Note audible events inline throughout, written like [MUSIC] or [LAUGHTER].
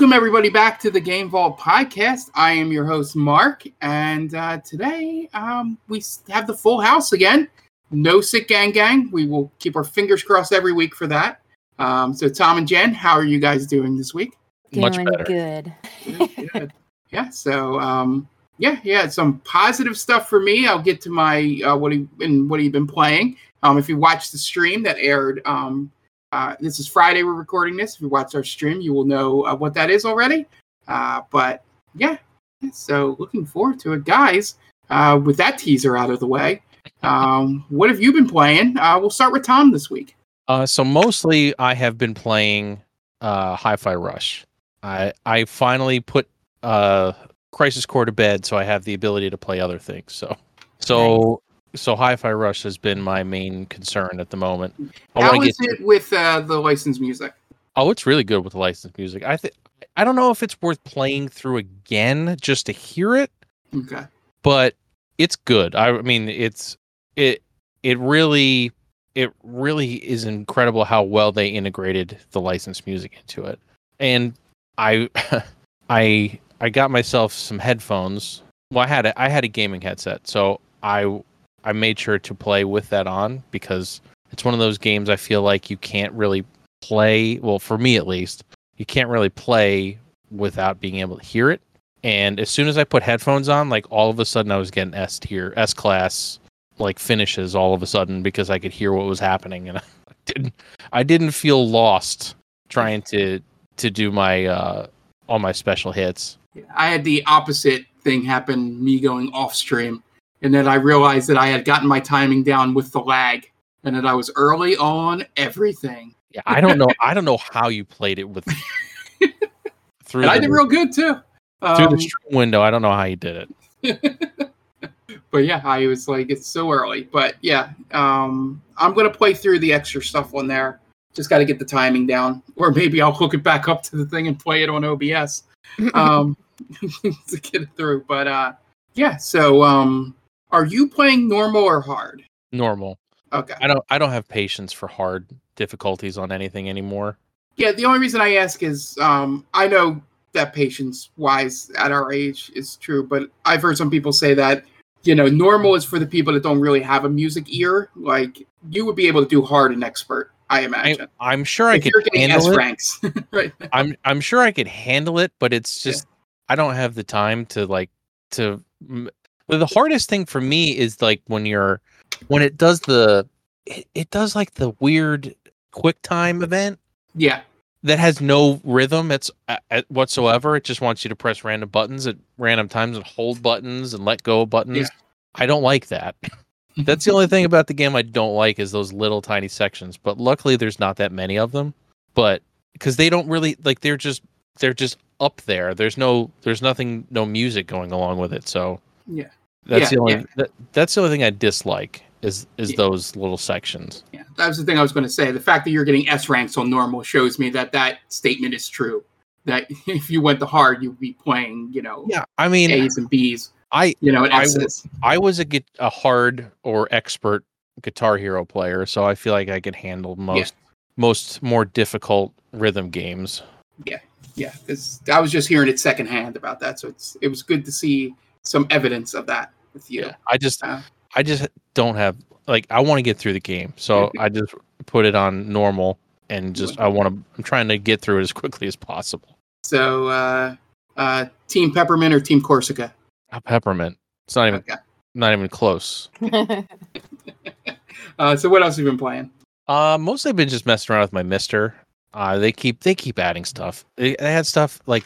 Welcome, everybody, back to the Game Vault podcast. I am your host, Mark, and uh, today um, we have the full house again. No sick gang gang. We will keep our fingers crossed every week for that. Um, so, Tom and Jen, how are you guys doing this week? Much Doing better. good. Good, good. yeah. So, um, yeah, yeah, some positive stuff for me. I'll get to my uh, what he and what you've been playing. Um, if you watched the stream that aired, um, uh, this is Friday. We're recording this. If you watch our stream, you will know uh, what that is already. Uh, but yeah, so looking forward to it, guys. Uh, with that teaser out of the way, um, what have you been playing? Uh, we'll start with Tom this week. Uh, so mostly I have been playing uh, Hi-Fi Rush. I I finally put uh, Crisis Core to bed, so I have the ability to play other things. So so so Hi-Fi Rush has been my main concern at the moment. I How wanna it with uh, the licensed music? Oh, it's really good with the licensed music. I think I don't know if it's worth playing through again just to hear it, Okay. but it's good. I mean, it's it it really it really is incredible how well they integrated the licensed music into it. And I [LAUGHS] I I got myself some headphones. Well, I had a, I had a gaming headset, so I I made sure to play with that on because it's one of those games I feel like you can't really play. Well, for me at least, you can't really play without being able to hear it. And as soon as I put headphones on, like all of a sudden I was getting S tier, S class like finishes all of a sudden because I could hear what was happening and [LAUGHS] I didn't I didn't feel lost trying to to do my uh all my special hits. I had the opposite thing happen, me going off stream, and then I realized that I had gotten my timing down with the lag, and that I was early on everything. Yeah, I don't know I don't know how you played it with [LAUGHS] through And I did real good too. through Um, the stream window. I don't know how you did it. [LAUGHS] but yeah, I was like, it's so early. But yeah, um, I'm gonna play through the extra stuff on there. Just got to get the timing down, or maybe I'll hook it back up to the thing and play it on OBS [LAUGHS] um, to get it through. But uh, yeah, so um, are you playing normal or hard? Normal. Okay. I don't I don't have patience for hard difficulties on anything anymore. Yeah, the only reason I ask is um, I know that patience wise at our age is true, but I've heard some people say that you know normal is for the people that don't really have a music ear. Like you would be able to do hard and expert, I I, imagine. I'm sure I if could you're getting S handle it. ranks, [LAUGHS] right? I'm I'm sure I could handle it, but it's Yeah. just I don't have the time to like to. Well, The hardest thing for me is like when you're when it does the it, it does like the weird quick time event Yeah, that has no rhythm it's uh, uh, whatsoever. It just wants you to press random buttons at random times and hold buttons and let go of buttons. Yeah. i don't like that. [LAUGHS] That's the only thing about the game i don't like is those little tiny sections but luckily there's not that many of them. But because they don't really like they're just they're just up there. There's no there's nothing no music going along with it so yeah, that's Yeah, the only yeah. that, that's the only thing i dislike is is Yeah. those little sections yeah. That was the thing I was going to say. The fact that you're getting S ranks on normal shows me that that statement is true. That [LAUGHS] if you went the hard, you'd be playing, you know, yeah i mean A's and B's, i you know, I S's. I was a gui- a hard or expert Guitar Hero player, so I feel like I could handle most most more difficult rhythm games. Yeah, yeah, this I was just hearing it secondhand about that, so it's it was good to see some evidence of that with you. I just Uh. I just don't have like I want to get through the game, so I just put it on normal and just I want to I'm trying to get through it as quickly as possible. So, uh, uh, Team Peppermint or Team Korsica? A peppermint. It's not even Okay. not even close. [LAUGHS] Uh, so, what else have you been playing? Uh, mostly been just messing around with my Mister. Uh, they keep they keep adding stuff. They, they had stuff like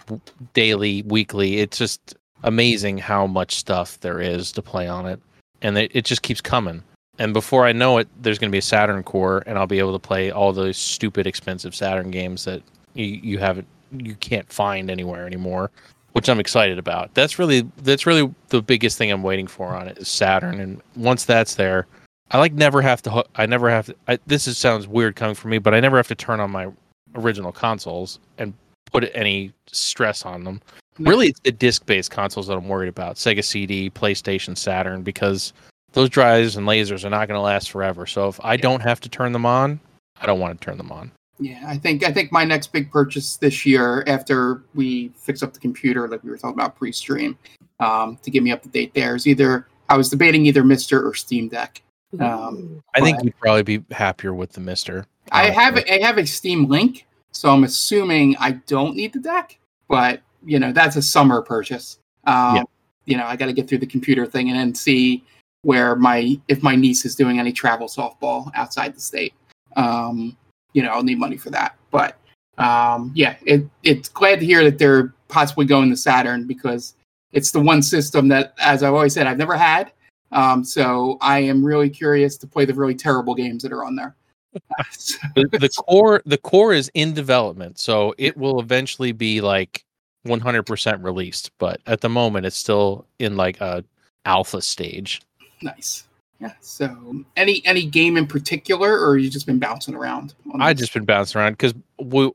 daily, weekly. It's just amazing how much stuff there is to play on it, and it, it just keeps coming. And before I know it, there's going to be a Saturn core, and I'll be able to play all those stupid, expensive Saturn games that you you haven't you can't find anywhere anymore. Which I'm excited about. That's really that's really the biggest thing I'm waiting for on it is Saturn, and once that's there, I like never have to. I never have to. I, this is, sounds weird coming from me, but I never have to turn on my original consoles and put any stress on them. No. Really, it's the disc-based consoles that I'm worried about: Sega CD, PlayStation, Saturn, because those drives and lasers are not going to last forever. So if I don't have to turn them on, I don't want to turn them on. Yeah, I think I think my next big purchase this year, after we fix up the computer, like we were talking about pre-stream, um, to get me up to date, there is either I was debating either Mister or Steam Deck. Um, I think you'd probably be happier with the Mister. I have I have a Steam link, so I'm assuming I don't need the deck. But you know, that's a summer purchase. Um, Yeah. You know, I got to get through the computer thing and then see where my if my niece is doing any travel softball outside the state. Um, you know, I'll need money for that. But um, yeah, it, it's glad to hear that they're possibly going to Saturn because it's the one system that, as I've always said, I've never had. Um, so I am really curious to play the really terrible games that are on there. [LAUGHS] The core the core is in development so it will eventually be like 100% released but at the moment it's still in like a alpha stage nice. Yeah. So any any game in particular, or you just been bouncing around? i just been bouncing around because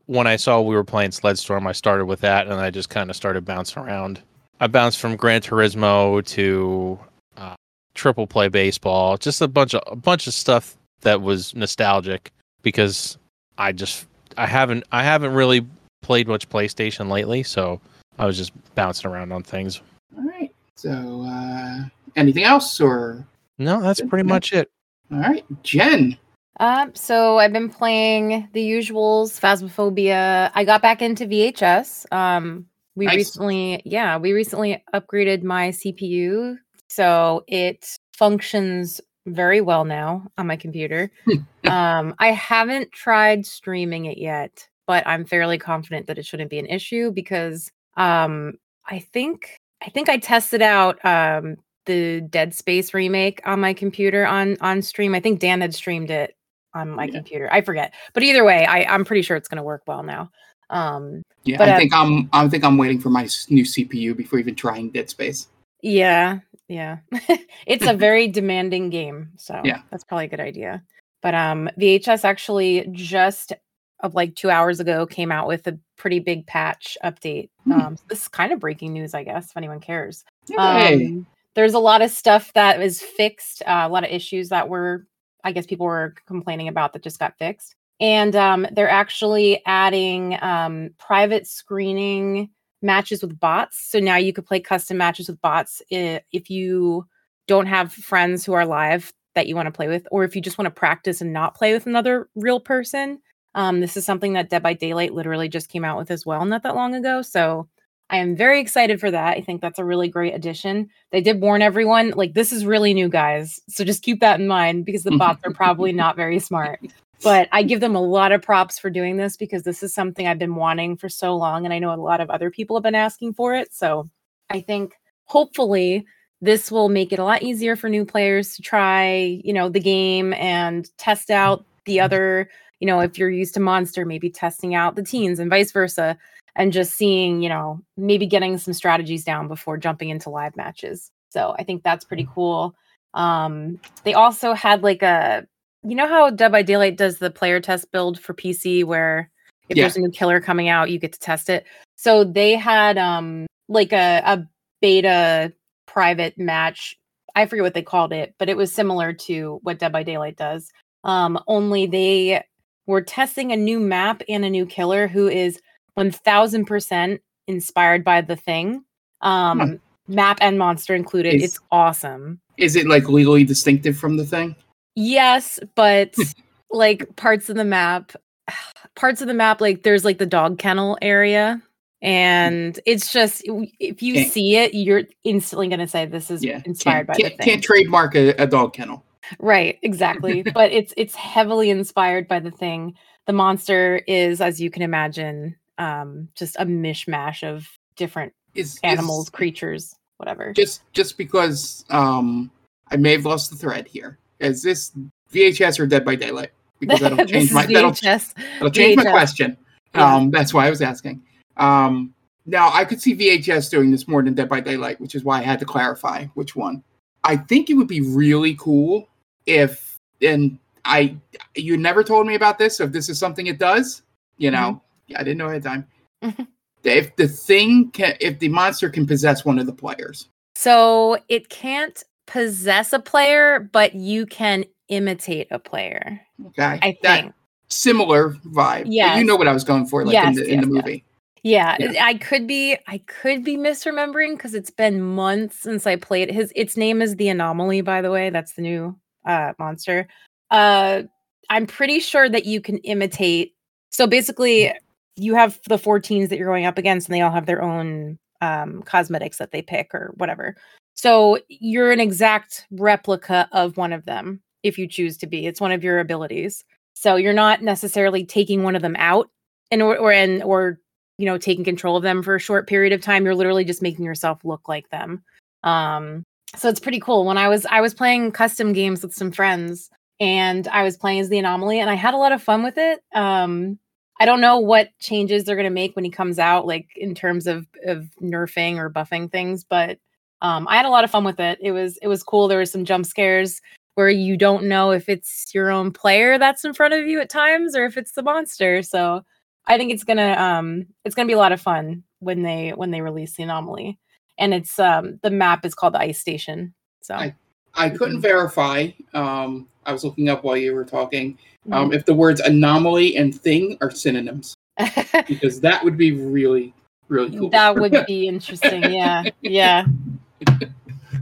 when i saw we were playing sled storm i started with that and i just kind of started bouncing around i bounced from gran turismo to uh, triple play baseball just a bunch of a bunch of stuff that was nostalgic because i just i haven't i haven't really played much playstation lately so i was just bouncing around on things All right. So uh, anything else, or no that's pretty Yeah. much it all right, Jen? Um, so I've been playing the usuals, Phasmophobia. I got back into VHS. Um, we Nice. recently, yeah, we recently upgraded my CPU, so it functions very well now on my computer. [LAUGHS] um, I haven't tried streaming it yet, but I'm fairly confident that it shouldn't be an issue because um, I think I think I tested out um, the Dead Space remake on my computer on on stream. I think Dan had streamed it on my Yeah. computer. I forget, but either way, I, I'm pretty sure it's going to work well now. Um, Yeah, But, I uh, think I'm I think I'm waiting for my new CPU before even trying Dead Space. Yeah, yeah, [LAUGHS] it's a very demanding game, so Yeah. that's probably a good idea. But um, VHS actually just of like two hours ago came out with a pretty big patch update. Hmm. Um, so this is kind of breaking news, I guess, if anyone cares. Yay. Um, there's a lot of stuff that is fixed, uh, a lot of issues that were, I guess, people were complaining about that just got fixed. And um, they're actually adding um, private screening matches with bots. So now you could play custom matches with bots if you don't have friends who are live that you want to play with, or if you just want to practice and not play with another real person. Um, this is something that Dead by Daylight literally just came out with as well, not that long ago. So I am very excited for that. I think that's a really great addition. They did warn everyone, like, this is really new, guys. So just keep that in mind because the bots are probably not very smart. But I give them a lot of props for doing this because this is something I've been wanting for so long. And I know a lot of other people have been asking for it. So I think hopefully this will make it a lot easier for new players to try, you know, the game and test out the other, you know, if you're used to Monster, maybe testing out the teens and vice versa and just seeing, you know, maybe getting some strategies down before jumping into live matches. So I think that's pretty cool. Um, they also had like a, you know how Dead by Daylight does the player test build for PC where if Yeah. there's a new killer coming out, you get to test it. So they had um like a, a beta private match. I forget what they called it, but it was similar to what Dead by Daylight does. Um, only they were testing a new map and a new killer who is 1000% inspired by the thing. Um, Hmm. Map and monster included. Is- it's awesome. Is it like legally distinctive from the thing? Yes, but [LAUGHS] like parts of the map, [SIGHS] parts of the map, like there's like the dog kennel area. And it's just if you Can't- see it, you're instantly gonna say this is Yeah, inspired by can't, the thing. can't trademark a, a dog kennel. Right, exactly. [LAUGHS] but it's it's heavily inspired by the thing. The monster is, as you can imagine, um, just a mishmash of different Is is- animals, creatures, whatever. just just because um I may have lost the thread here. Is this VHS or Dead by Daylight? Because that'll [LAUGHS] change my that'll, that'll change my question. Yeah. Um, that's why I was asking. Um, now I could see VHS doing this more than Dead by Daylight, which is why I had to clarify which one. I think it would be really cool if, and I, you never told me about this. So if this is something it does, you know, yeah, I didn't know ahead of time. Mhm. If the thing can, if the monster can possess one of the players, So it can't possess a player, but you can imitate a player. okay, I that think. similar vibe. Yeah. You know what I was going for, like in Yes, the in the yes, yes. movie. Yeah, Yeah. I could be I could be misremembering because it's been months since I played his its name is the anomaly, by the way. That's the new uh monster. Uh I'm pretty sure that you can imitate so basically you have the 14s that you're going up against and they all have their own um cosmetics that they pick or whatever. So you're an exact replica of one of them if you choose to be. It's one of your abilities. So you're not necessarily taking one of them out or or or you know taking control of them for a short period of time you're literally just making yourself look like them um so it's pretty cool when i was i was playing custom games with some friends and i was playing as the anomaly and i had a lot of fun with it um i don't know what changes they're going to make when he comes out like in terms of of nerfing or buffing things but um i had a lot of fun with it it was it was cool there were some jump scares where you don't know if it's your own player that's in front of you at times or if it's the monster so I think it's gonna um it's gonna be a lot of fun when they when they release the anomaly. And it's um the map is called the ice station. So I- I couldn't verify. Um, I was looking up while you were talking. Mm-hmm. Um, if the words anomaly and thing are synonyms, [LAUGHS] because that would be really, really cool. that would [LAUGHS] be interesting. Yeah. Yeah.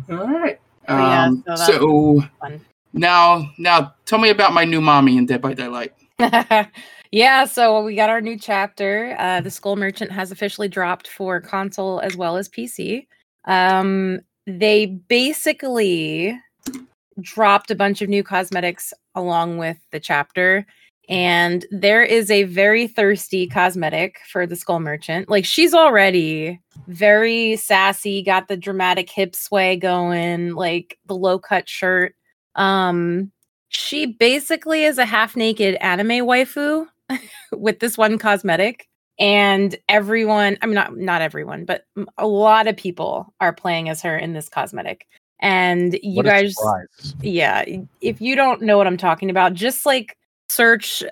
All right. yeah, Um, so so now, now, tell me about my new mommy in Dead by Daylight. [LAUGHS] yeah, so we got our new chapter. Uh, the Skull Merchant has officially dropped for console as well as PC. Um, they basically dropped a bunch of new cosmetics along with the chapter. And there is a very thirsty cosmetic for the Skull Merchant. Like she's already very sassy, got the dramatic hip sway going, like the low cut shirt. Um, she basically is a half naked anime waifu [LAUGHS] with this one cosmetic and everyone i mean not not everyone but a lot of people are playing as her in this cosmetic and you guys surprise. yeah if you don't know what i'm talking about just like search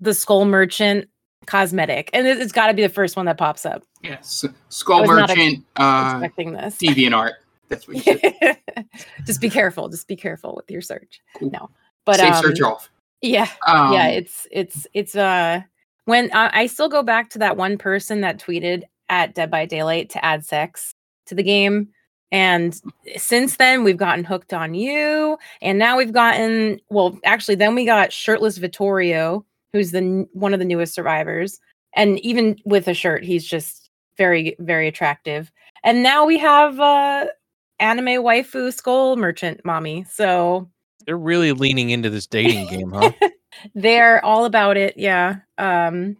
the skull merchant cosmetic and it, it's got to be the first one that pops up Yes, Skull I not ex- Merchant, uh, this deviant art. That's what you said. [LAUGHS] just be careful just be careful with your search Cool. no but Safe um, search off. yeah Um, yeah it's it's it's uh when I, I still go back to that one person that tweeted at dead by daylight to add sex to the game and since then we've gotten hooked on you. And now we've gotten well actually then we got shirtless vittorio who's the one of the newest survivors. And even with a shirt he's just very very attractive. And now we have uh anime waifu skull merchant mommy. So They're really leaning into this dating [LAUGHS] game, huh? they're all about it yeah. Um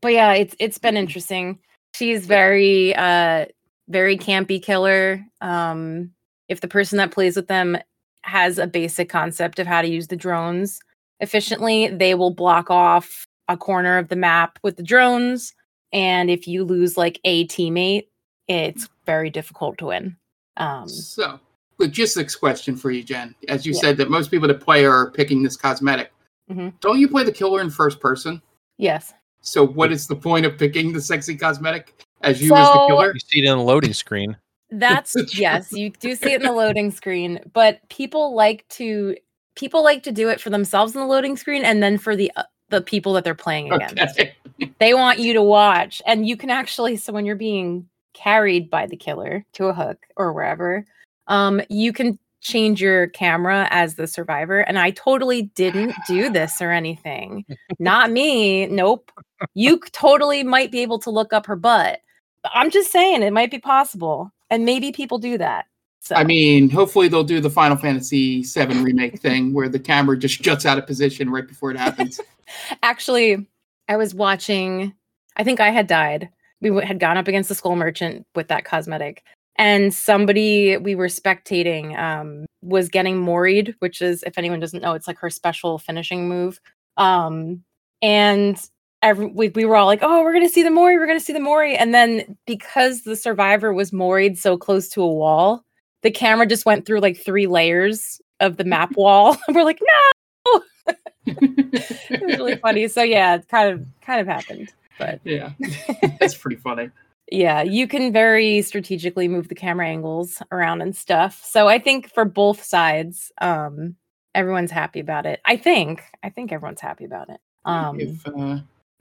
but yeah it's it's been interesting. She's very uh very campy killer um if the person that plays with them has a basic concept of how to use the drones efficiently they will block off a corner of the map with the drones and if you lose like a teammate it's very difficult to win um So, logistics question for you, Jen. As you Yeah. said, that most people that play are picking this cosmetic. Mhm. Don't you play the killer in first person? yes So, what is the point of picking the sexy cosmetic as you as the So- killer? You see it in the loading screen. That's [LAUGHS] yes, you do see it in the loading screen, but people like to people like to do it for themselves in the loading screen and then for the uh, the people that they're playing against. Okay. [LAUGHS] They want you to watch and you can actually so when you're being carried by the killer to a hook or wherever, um you can change your camera as the survivor and I totally didn't do this or anything. [LAUGHS] Not me. Nope. You totally might be able to look up her butt. I'm just saying it might be possible, and maybe people do that. So I mean, hopefully they'll do the Final Fantasy VII remake [LAUGHS] thing where the camera just juts out of position right before it happens. [LAUGHS] actually, I was watching. I think I had died. We had gone up against the Skull Merchant with that cosmetic, and somebody we were spectating um, was getting moried, which is, if anyone doesn't know, it's like her special finishing move. Um, and every, we, we were all like, "Oh, we're gonna see the mori, we're gonna see the mori," and then because the survivor was moried so close to a wall, the camera just went through like three layers of the map [LAUGHS] wall. [LAUGHS] we're like, "No!" [LAUGHS] it was really funny. So yeah, it kind of kind of happened. But yeah, that's pretty funny. yeah, you can very strategically move the camera angles around and stuff. So I think for both sides, um, everyone's happy about it. I think. I think everyone's happy about it. Um, if uh,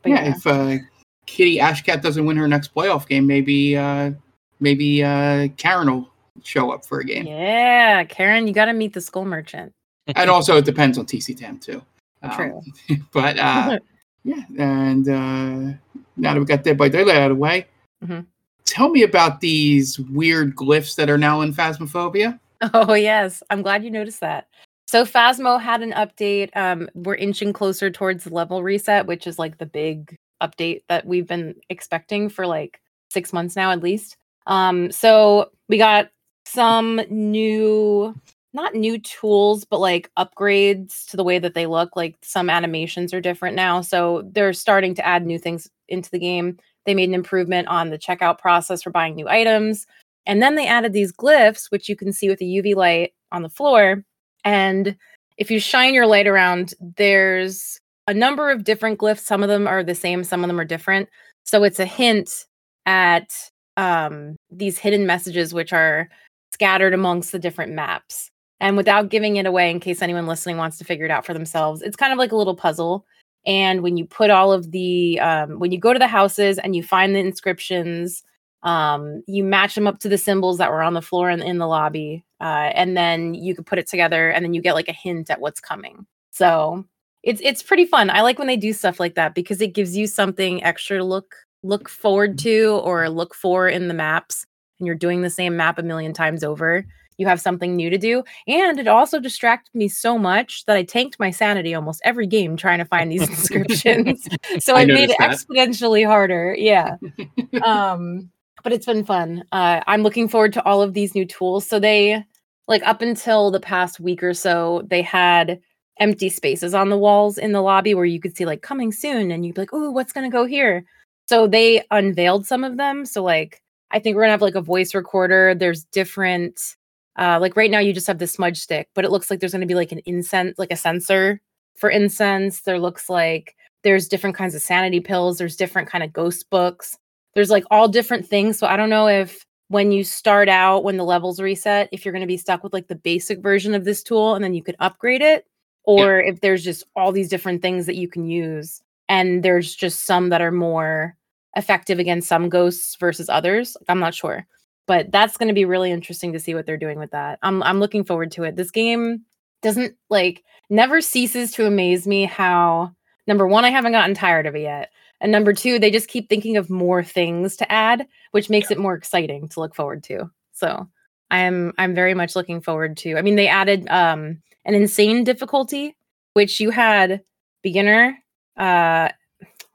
yeah, if uh, Kitty Ashcat doesn't win her next playoff game, maybe uh, maybe uh, Karen will show up for a game. yeah, Karen, you got to meet the skull merchant. [LAUGHS] And also, it depends on TC Tam too. Um, True. [LAUGHS] but uh, [LAUGHS] yeah, and uh, now that we got Dead by Daylight out of the way, Mhm. tell me about these weird glyphs that are now in Phasmophobia. Oh yes, I'm glad you noticed that. So Phasmo had an update. Um, we're inching closer towards level reset, which is like the big update that we've been expecting for like six months now at least. Um, so we got some new, not new tools, but like upgrades to the way that they look. Like some animations are different now, so they're starting to add new things into the game. They made an improvement on the checkout process for buying new items. And then they added these glyphs, which you can see with the UV light on the floor. And if you shine your light around, there's a number of different glyphs. Some of them are the same, some of them are different. So it's a hint at um, these hidden messages, which are scattered amongst the different maps. And without giving it away, in case anyone listening wants to figure it out for themselves, it's kind of like a little puzzle. And when you put all of the, um, when you go to the houses and you find the inscriptions, um, you match them up to the symbols that were on the floor in, in the lobby, uh, and then you could put it together, and then you get like a hint at what's coming. So it's it's pretty fun. I like when they do stuff like that because it gives you something extra to look look forward to or look for in the maps. And you're doing the same map a million times over. You have something new to do, and it also distracted me so much that I tanked my sanity almost every game trying to find these [LAUGHS] inscriptions. [LAUGHS] so I it made it that. exponentially harder. Yeah [LAUGHS] um but it's been fun uh i'm looking forward to all of these new tools so they like up until the past week or so they had empty spaces on the walls in the lobby where you could see like coming soon and you'd be like oh what's to go here? So they unveiled some of them so like i think we're to have like a voice recorder there's different uh like right now you just have the smudge stick but it looks like there's going to be like an incense like a sensor for incense there looks like there's different kinds of sanity pills there's different kind of ghost books there's like all different things. So I don't know if when you start out, when the levels reset, if you're going to be stuck with like the basic version of this tool and then you could upgrade it, or if there's just all these different things that you can use. And there's just some that are more effective against some ghosts versus others. I'm not sure. But that's going to be really interesting to see what they're doing with that. I'm I'm looking forward to it. This game doesn't like never ceases to amaze me how number one, I haven't gotten tired of it yet. And number two, they just keep thinking of more things to add, which makes it more exciting to look forward to. So I'm I'm very much looking forward to. I mean, they added um an insane difficulty, which you had beginner, uh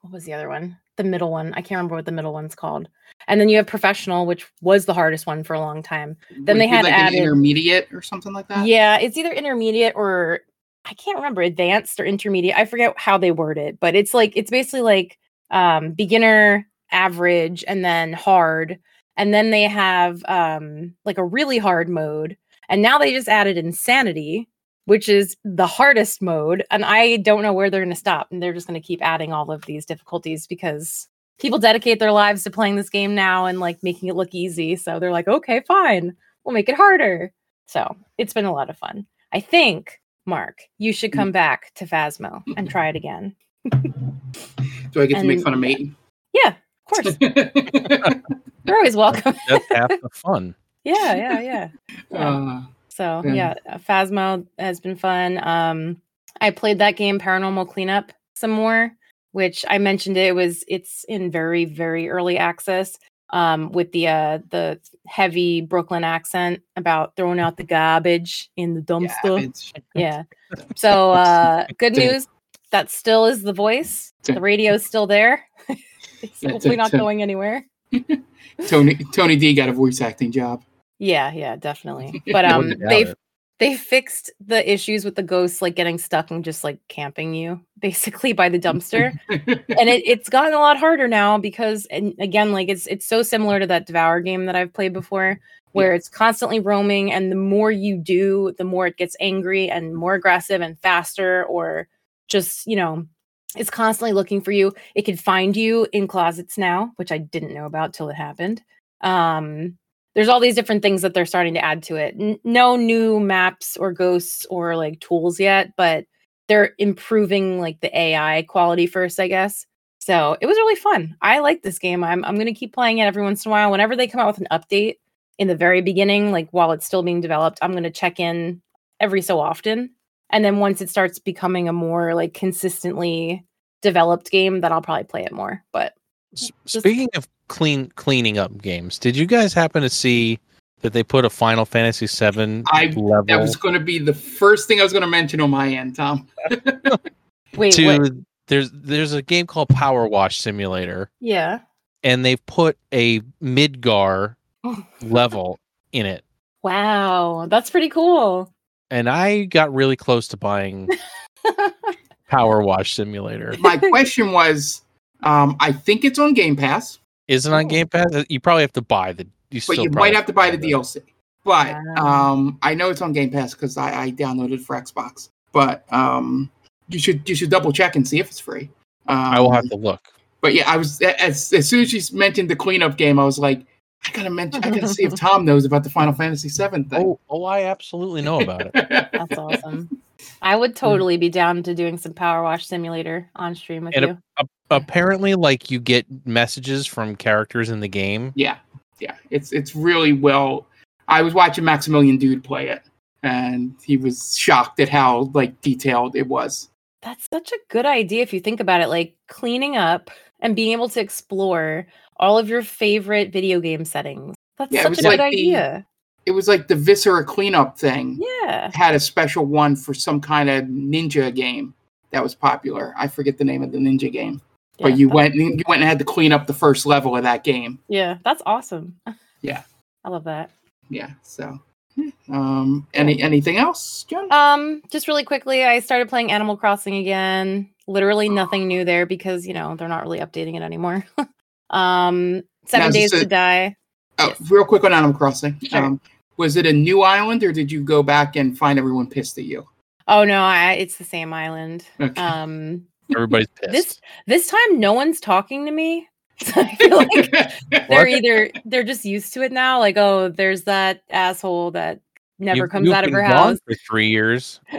what was the other one? The middle one. I can't remember what the middle one's called. And then you have professional, which was the hardest one for a long time. Then Would they had like added- intermediate or something like that. Yeah, it's either intermediate or I can't remember advanced or intermediate. I forget how they word it, but it's like it's basically like um beginner, average, and then hard. And then they have um like a really hard mode. And now they just added insanity, which is the hardest mode. And I don't know where they're gonna stop. And they're just gonna keep adding all of these difficulties because people dedicate their lives to playing this game now and like making it look easy. So they're like, okay, fine, we'll make it harder. So it's been a lot of fun. I think, Mark, you should come back to Phasmo and try it [LAUGHS] again. [LAUGHS] Do I get to make fun of Maiden? Yeah, of course. [LAUGHS] [LAUGHS] You're always welcome. That's half the fun. yeah, yeah, yeah. [LAUGHS] Yeah. uh, So Yeah. yeah, uh, Phasmo has been fun. Um, I played that game Paranormal Cleanup some more, which I mentioned it was it's in very very early access. Um, with the uh the heavy Brooklyn accent about throwing out the garbage in the dumpster. it's- Yeah. So uh good news, that still is the voice. The radio's still there. [LAUGHS] it's Yeah, hopefully not to- going anywhere. [LAUGHS] Tony Tony D got a voice acting job. Yeah, yeah, definitely. But [LAUGHS] um they've it. they fixed the issues with the ghosts like getting stuck and just like camping you basically by the dumpster. and it, it's gotten a lot harder now because and again, like it's it's so similar to that Devour game that I've played before, where it's constantly roaming, and the more you do, the more it gets angry and more aggressive and faster, or just, you know, it's constantly looking for you. It could find you in closets now, which I didn't know about till it happened. Um, there's all these different things that they're starting to add to it. N- no new maps or ghosts or like tools yet, but they're improving like the AI quality first, I guess. So it was really fun. I like this game. I'm I'm gonna keep playing it every once in a while. Whenever they come out with an update in the very beginning, like while it's still being developed, I'm gonna check in every so often. And then once it starts becoming a more like consistently developed game, then I'll probably play it more. But Just- Speaking of clean cleaning up games, did you guys happen to see that they put a Final Fantasy VII I- level That was going to be the first thing I was going to mention on my end, Tom. [LAUGHS] wait, to what? there's there's a game called Power Wash Simulator, Yeah. and they've put a Midgar [LAUGHS] level in it. Wow, that's pretty cool. And I got really close to buying [LAUGHS] Power Wash Simulator. My question was, um, I think it's on Game Pass, Is it on Oh. Game Pass? You probably have to buy the. You but still you might have to buy the it. DLC. But um, I know it's on Game Pass because I, I downloaded it for Xbox. But um, you should you should double check and see if it's free. Um, I will have to look. But yeah, I was as as soon as she mentioned the cleanup game, I was like, I gotta mention, I gotta see if Tom knows about the Final Fantasy VII thing. Oh, oh, I absolutely know about it. [LAUGHS] That's awesome. I would totally be down to doing some Power Wash Simulator on stream with And you. Apparently, like you get messages from characters in the game. Yeah, yeah, it's it's really well. I was watching Maximilian Dood play it, and he was shocked at how like detailed it was. That's such a good idea if you think about it. Like cleaning up and being able to explore all of your favorite video game settings. That's Yeah, it such a good the- idea. It was like the Viscera cleanup thing Yeah. had a special one for some kind of ninja game that was popular. I forget the name of the ninja game, yeah. but you went you went and had to clean up the first level of that game. Yeah, that's awesome. Yeah. I love that. Yeah, so. Um. Any anything else, Jen? Um, just really quickly, I started playing Animal Crossing again. Literally nothing new there because you know they're not really updating it anymore. [LAUGHS] um, Seven Now, Days this to Die. Oh, Yes. real quick on Animal Crossing. Sure. Um, was it a new island, or did you go back and find everyone pissed at you? Oh no, I, it's the same island. Okay. Um, Everybody's pissed. this this time no one's talking to me. So [LAUGHS] I feel like [LAUGHS] they're either they're just used to it now. Like, oh, there's that asshole that never You've- comes out of her house. for three years. [LAUGHS]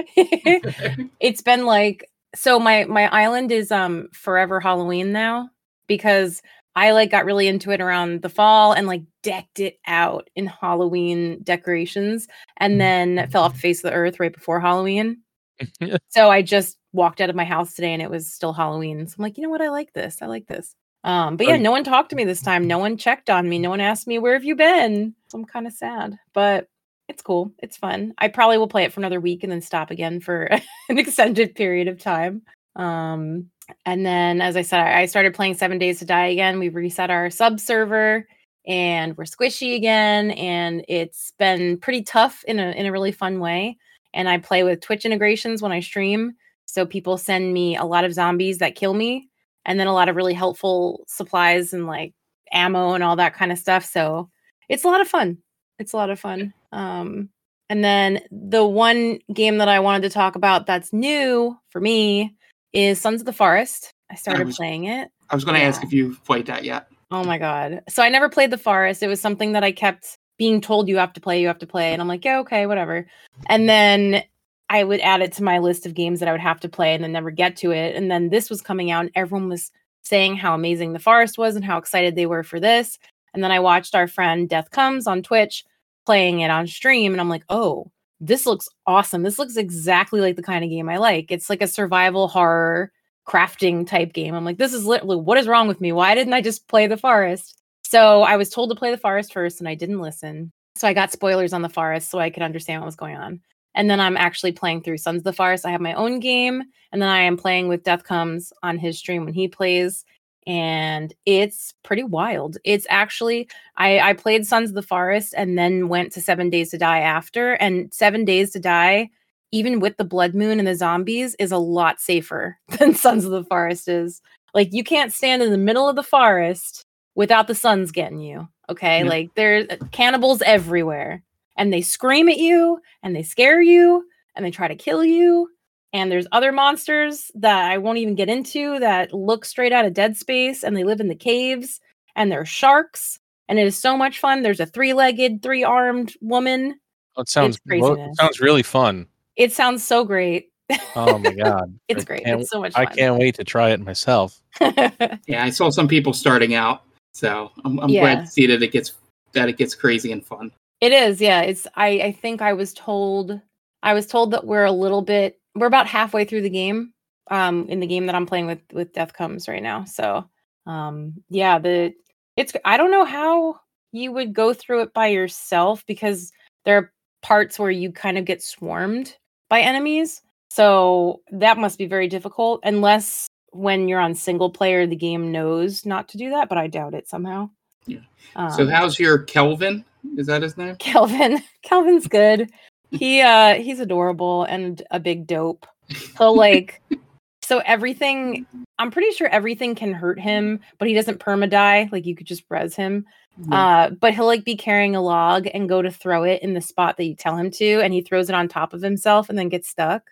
it's been like so my my island is um forever halloween now because i like got really into it around the fall and like decked it out in halloween decorations and then fell off the face of the earth right before halloween so i just walked out of my house today and it was still halloween so i'm like you know what i like this i like this um but yeah no one talked to me this time no one checked on me no one asked me where have you been so i'm kind of sad but it's cool. It's fun. I probably will play it for another week and then stop again for [LAUGHS] an extended period of time. Um, and then, as I said, I I started playing Seven Days to Die again. We reset our sub server and we're squishy again. And it's been pretty tough in a in a really fun way. And I play with Twitch integrations when I stream. So people send me a lot of zombies that kill me, and then a lot of really helpful supplies and like ammo and all that kind of stuff. So it's a lot of fun. It's a lot of fun. Um, and then the one game that I wanted to talk about that's new for me is Sons of the Forest. I started was- playing it. I was going to ask if you've played that yet. Oh my god. So I never played the Forest. It was something that I kept being told you have to play, you have to play. And I'm like, yeah, okay, whatever. And then I would add it to my list of games that I would have to play and then never get to it. And then this was coming out and everyone was saying how amazing the Forest was and how excited they were for this. And then I watched our friend Death Comes on Twitch playing it on stream and I'm like, "Oh, this looks awesome. This looks exactly like the kind of game I like. It's like a survival horror crafting type game. I'm like, this is literally what is wrong with me? Why didn't I just play the forest? So I was told to play the forest first and I didn't listen. So I got spoilers on the forest so I could understand what was going on. And then I'm actually playing through Sons of the Forest. I have my own game, and then I am playing with Death Comes on his stream when he plays. And it's pretty wild. It's actually I, I played Sons of the Forest and then went to Seven Days to Die after. And Seven Days to Die even with the blood moon and the zombies is a lot safer [LAUGHS] than sons of the forest is like you can't stand in the middle of the forest without the suns getting you okay Yeah. like there's cannibals everywhere and they scream at you and they scare you and they try to kill you and there's other monsters that i won't even get into that look straight out of dead space and they live in the caves and they're sharks and it is so much fun there's a three-legged three-armed woman Oh, it sounds well, it sounds really fun. it sounds so great. Oh my [LAUGHS] god, It's I great. It's so much I can't wait to try it myself. [LAUGHS] Yeah, I saw some people starting out, so I'm, I'm Yeah. glad to see that it gets that it gets crazy and fun. It is, yeah. It's I I think I was told I was told that we're a little bit we're about halfway through the game um in the game that I'm playing with with Death Comes right now. So, um yeah, the it's I don't know how you would go through it by yourself because there are parts where you kind of get swarmed by enemies. So, that must be very difficult unless when you're on single player the game knows not to do that, but I doubt it somehow. Yeah. so Um, how's your Kelvin? Is that his name? Kelvin. [LAUGHS] Kelvin's good. He [LAUGHS] uh he's adorable and a big dope. He'll like so everything I'm pretty sure everything can hurt him, but he doesn't perma-die. Like you could just res him. Uh but he'll like be carrying a log and go to throw it in the spot that you tell him to, and he throws it on top of himself and then gets stuck.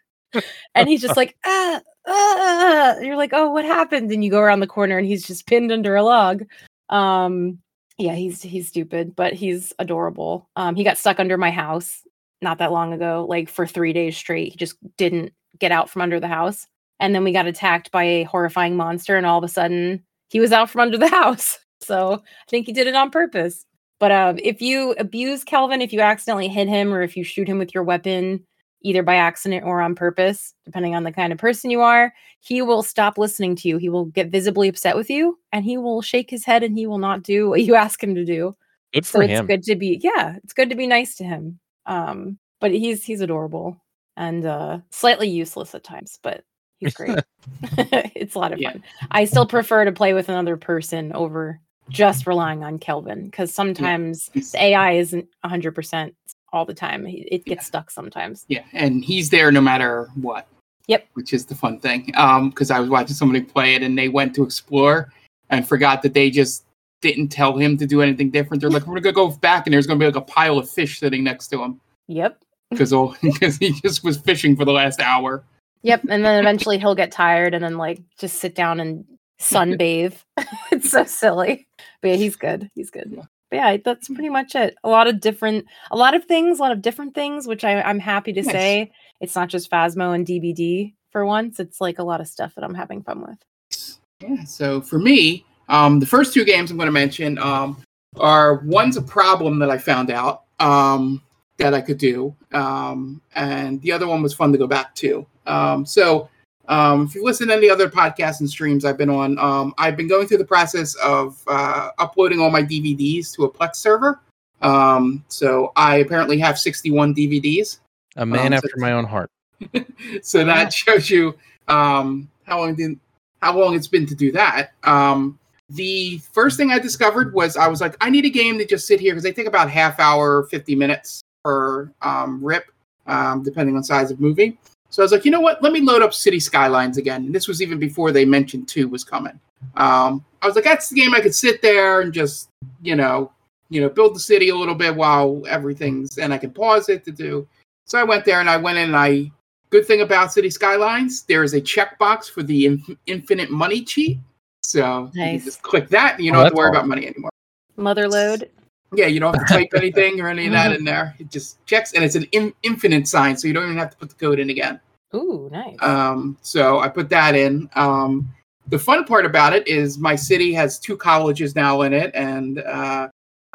and he's just [LAUGHS] like, ah, ah, you're like, oh, what happened? And you go around the corner and he's just pinned under a log. Um, yeah, he's he's stupid, but he's adorable. Um, he got stuck under my house not that long ago, like for three days straight. He just didn't get out from under the house. And then we got attacked by a horrifying monster, and all of a sudden he was out from under the [LAUGHS] house. So I think he did it on purpose. But uh, if you abuse Kelvin, if you accidentally hit him, or if you shoot him with your weapon, either by accident or on purpose, depending on the kind of person you are, he will stop listening to you. He will get visibly upset with you and he will shake his head and he will not do what [LAUGHS] you ask him to do. Good So for it's him. good to be yeah, it's good to be nice to him. Um but he's he's adorable and uh slightly useless at times, but he's great. [LAUGHS] [LAUGHS] it's a lot of Yeah. fun. I still prefer to play with another person over just relying on Kelvin because sometimes He's- the AI isn't 100% all the time. It gets stuck sometimes. Yeah, and he's there no matter what. Yep. Which is the fun thing. Um, because I was watching somebody play it and they went to explore and forgot that they just didn't tell him to do anything different. They're like, we're gonna go back and there's gonna be like a pile of fish sitting next to him Yep. [LAUGHS] because because [LAUGHS] he just was fishing for the last hour. Yep. And then eventually he'll get tired and then like just sit down and sunbathe. [LAUGHS] it's so silly. But yeah, he's good. He's good. Yeah. But yeah, that's pretty much it. A lot of different, a lot of things, a lot of different things, which I, I'm happy to Nice. say. It's not just Phasmo and DBD for once. It's like a lot of stuff that I'm having fun with. Yeah. So for me, um, the first two games I'm going to mention um, are one's a problem that I found out um, that I could do, um, and the other one was fun to go back to. Um, so um, if you listen to any other podcasts and streams I've been on, um, I've been going through the process of uh, uploading all my DVDs to a Plex server. Um, so I apparently have 61 DVDs. A man Um, so- after my own heart. [LAUGHS] so that shows you um, how long did, how long it's been to do that. Um, the first thing I discovered was I was like, I need a game to just sit here because they take about half hour, fifty minutes per um, rip, um, depending on size of movie. So I was like, you know what? Let me load up City Skylines again. And this was even before they mentioned two was coming. Um, I was like, that's the game I could sit there and just, you know, you know, build the city a little bit while everything's, and I can pause it to do. So I went there and I went in and I Good thing about City Skylines, there is a checkbox for the inf- infinite money cheat. So you just click that, and you Oh, don't have to worry awesome. about money anymore. Mother lode. Yeah, you don't have to type [LAUGHS] anything or any of that in there. It just checks, and it's an in- infinite sign, so you don't even have to put the code in again. Ooh, nice. Um, so I put that in. Um, the fun part about it is my city has two colleges now in it, and uh,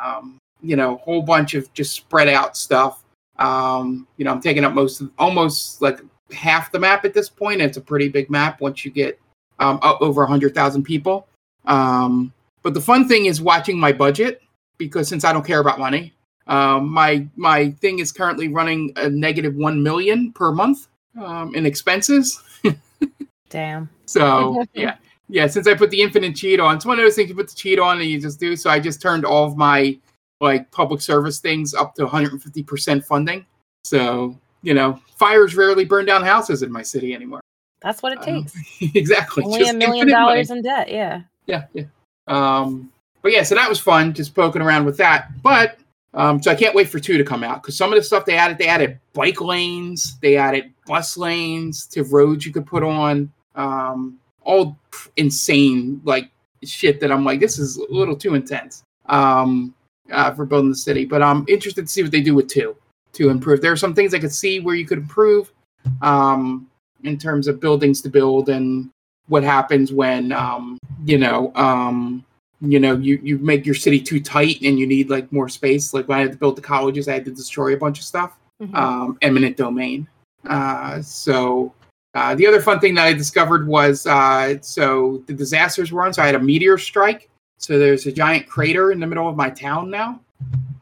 um, you know, a whole bunch of just spread out stuff. Um, you know, I'm taking up most of almost like half the map at this point. It's a pretty big map once you get um, over hundred thousand people. Um, but the fun thing is watching my budget because since I don't care about money, um, my my thing is currently running a negative one million per month um, in expenses. [LAUGHS] Damn. So [LAUGHS] yeah, yeah. Since I put the infinite cheat on, it's one of those things you put the cheat on and you just do. So I just turned all of my like public service things up to 150 percent funding. So you know, fires rarely burn down houses in my city anymore. That's what it Um, takes. [LAUGHS] exactly. Only just a million infinite money. dollars in debt. Yeah. Yeah, yeah. Um, but yeah, so that was fun, just poking around with that. But um, so I can't wait for two to come out because some of the stuff they added, they added bike lanes, they added bus lanes to roads you could put on, um, all insane like shit that I'm like, this is a little too intense um, uh, for building the city. But I'm interested to see what they do with two to improve. There are some things I could see where you could improve. Um, in terms of buildings to build and what happens when um, you know um, you know you you make your city too tight and you need like more space. Like when I had to build the colleges, I had to destroy a bunch of stuff. Mhm. Um, eminent domain. Uh, so uh, the other fun thing that I discovered was uh, so the disasters were on. So I had a meteor strike. So there's a giant crater in the middle of my town now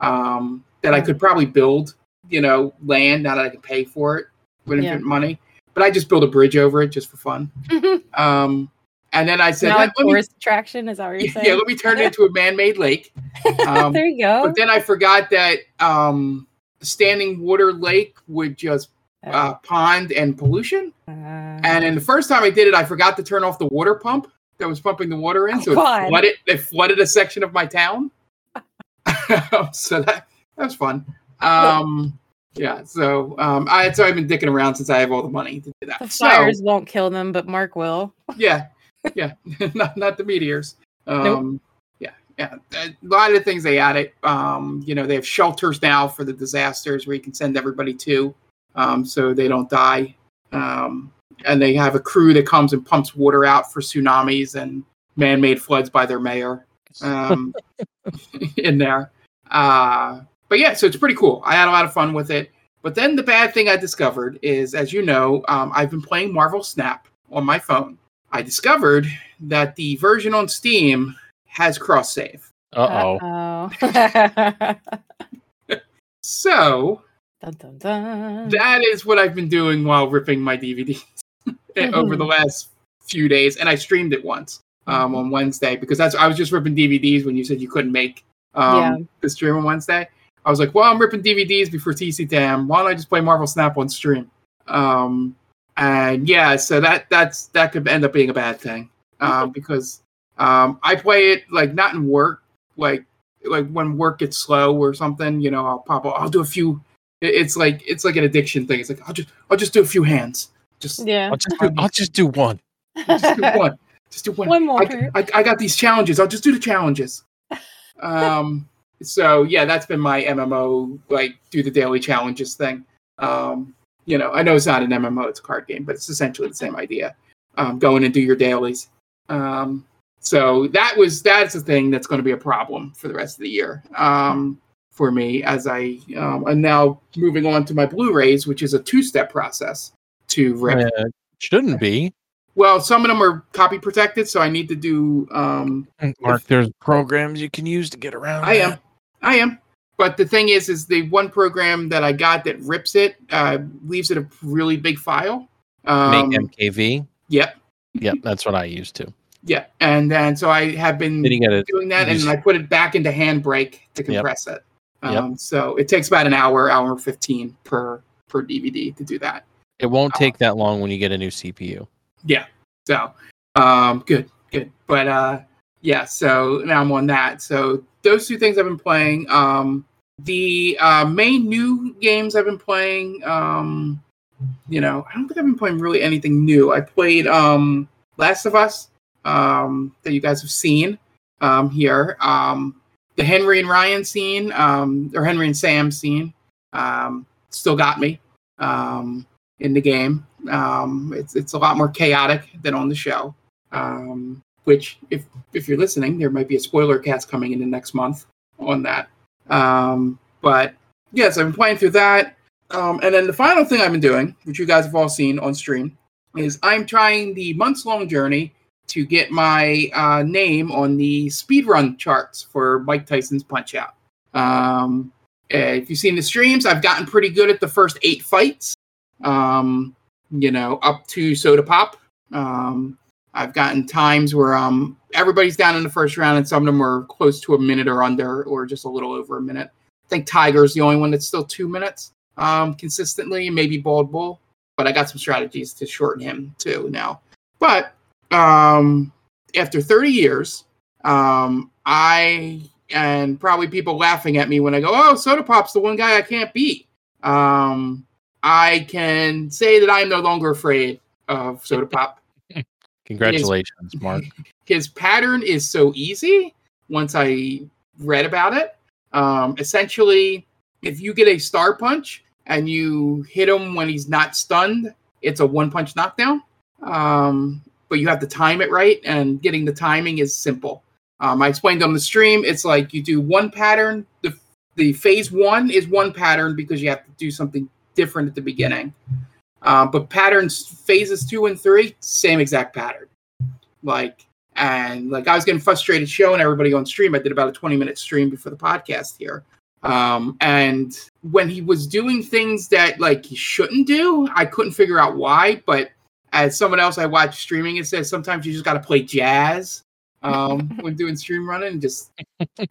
um, that I could probably build. You know, land now that I can pay for it with Yeah. infinite money. But I just built a bridge over it just for fun. [LAUGHS] Um, and then I said, now "Let- a let me, attraction is that what you're saying? yeah, let me turn it into a man-made lake. [LAUGHS] um, there you go. But then I forgot that um, standing water lake would just uh, pond and pollution. Uh, And then the first time I did it, I forgot to turn off the water pump that was pumping the water in, Oh, so it God. flooded. It flooded a section of my town. [LAUGHS] so that that was fun. Um, yeah. So um, I so I've been dicking around since I have all the money to do that. the So, fires won't kill them, but Mark will. yeah, yeah, [LAUGHS] not not the meteors. Um, Nope. Yeah, yeah. A lot of the things they added. Um, you know, they have shelters now for the disasters where you can send everybody to, um, so they don't die. Um, and they have a crew that comes and pumps water out for tsunamis and man-made floods by their mayor um, [LAUGHS] [LAUGHS] in there. Uh, but yeah, so it's pretty cool. I had a lot of fun with it. But then the bad thing I discovered is, as you know, um, I've been playing Marvel Snap on my phone. I discovered that the version on Steam has cross save. Uh oh. [LAUGHS] So dun, dun, dun. that is what I've been doing while ripping my DVDs [LAUGHS] over the last few days. And I streamed it once um, on Wednesday because that's I was just ripping DVDs when you said you couldn't make um, Yeah. the stream on Wednesday. I was like, well, I'm ripping DVDs before TC Tam. Why don't I just play Marvel Snap on stream? Um, and yeah, so that that's that could end up being a bad thing um, because um, I play it like not in work, like like when work gets slow or something. You know, I'll pop. I'll do a few. It's like it's like an addiction thing. It's like I'll just I'll just do a few hands. Just, yeah. I'll just do, I'll just do one. just do one. Just do one. One more. I, I, I got these challenges. I'll just do the challenges. [LAUGHS] Um, so yeah, that's been my MMO, like do the daily challenges thing. Um, you know, I know it's not an MMO, it's a card game, but it's essentially the same idea. Um, go in and do your dailies. Um, so that was that's the thing that's going to be a problem for the rest of the year um, for me as I um, am now moving on to my Blu-rays, which is a two-step process to rip Uh, shouldn't be. well, some of them are copy protected, so I need to do. Um, Mark, there's programs you can use to get around. I am. I am. But the thing is, is the one program that I got that rips it uh, leaves it a really big file. Um, Make MKV. Yep, Yep, that's what I used to. yeah, and then so I have been doing that, and I put it back into Handbrake to Yep. compress it. Yep. Um, So it takes about an hour, hour fifteen per per DVD to do that. It won't take that long when you get a new CPU. Yeah. So, um, good, good. But uh, yeah. So now I'm on that. So those two things I've been playing. Um, the uh, main new games I've been playing. Um, you know, I don't think I've been playing really anything new. I played um, Last of Us. Um, that you guys have seen um, here. Um, the Henry and Ryan scene, um, or Henry and Sam scene, um, still got me um, in the game. Um, it's it's a lot more chaotic than on the show. Um, which, if if you're listening, there might be a spoiler cast coming in the next month on that. Um, but yes, I've been playing through that. Um, and then the final thing I've been doing, which you guys have all seen on stream, is I'm trying the months long journey to get my uh, name on the speedrun charts for Mike Tyson's Punch Out. Um, uh, if you've seen the streams, I've gotten pretty good at the first eight fights. Um, you know, up to Soda Pop. Um, I've gotten times where um, everybody's down in the first round, and some of them are close to a minute or under, or just a little over a minute. I think Tiger's the only one that's still two minutes um, consistently, and maybe Bald Bull. But I got some strategies to shorten him too now. But um, after 30 years, um, I and probably people laughing at me when I go, "Oh, Soda Pop's the one guy I can't beat." Um, I can say that I'm no longer afraid of Soda Pop. Congratulations, [LAUGHS] Mark. His pattern is so easy once I read about it. Um, essentially, if you get a star punch and you hit him when he's not stunned, it's a one punch knockdown. Um, but you have to time it right, and getting the timing is simple. Um, I explained on the stream. It's like you do one pattern. The the phase one is one pattern because you have to do something different at the beginning. Uh, but patterns phases two and three, same exact pattern. Like and like I was getting frustrated showing everybody on stream. I did about a 20 minute stream before the podcast here. Um, and when he was doing things that like he shouldn't do, I couldn't figure out why. But as someone else I watched streaming, it says sometimes you just got to play jazz um, [LAUGHS] when doing stream running, and just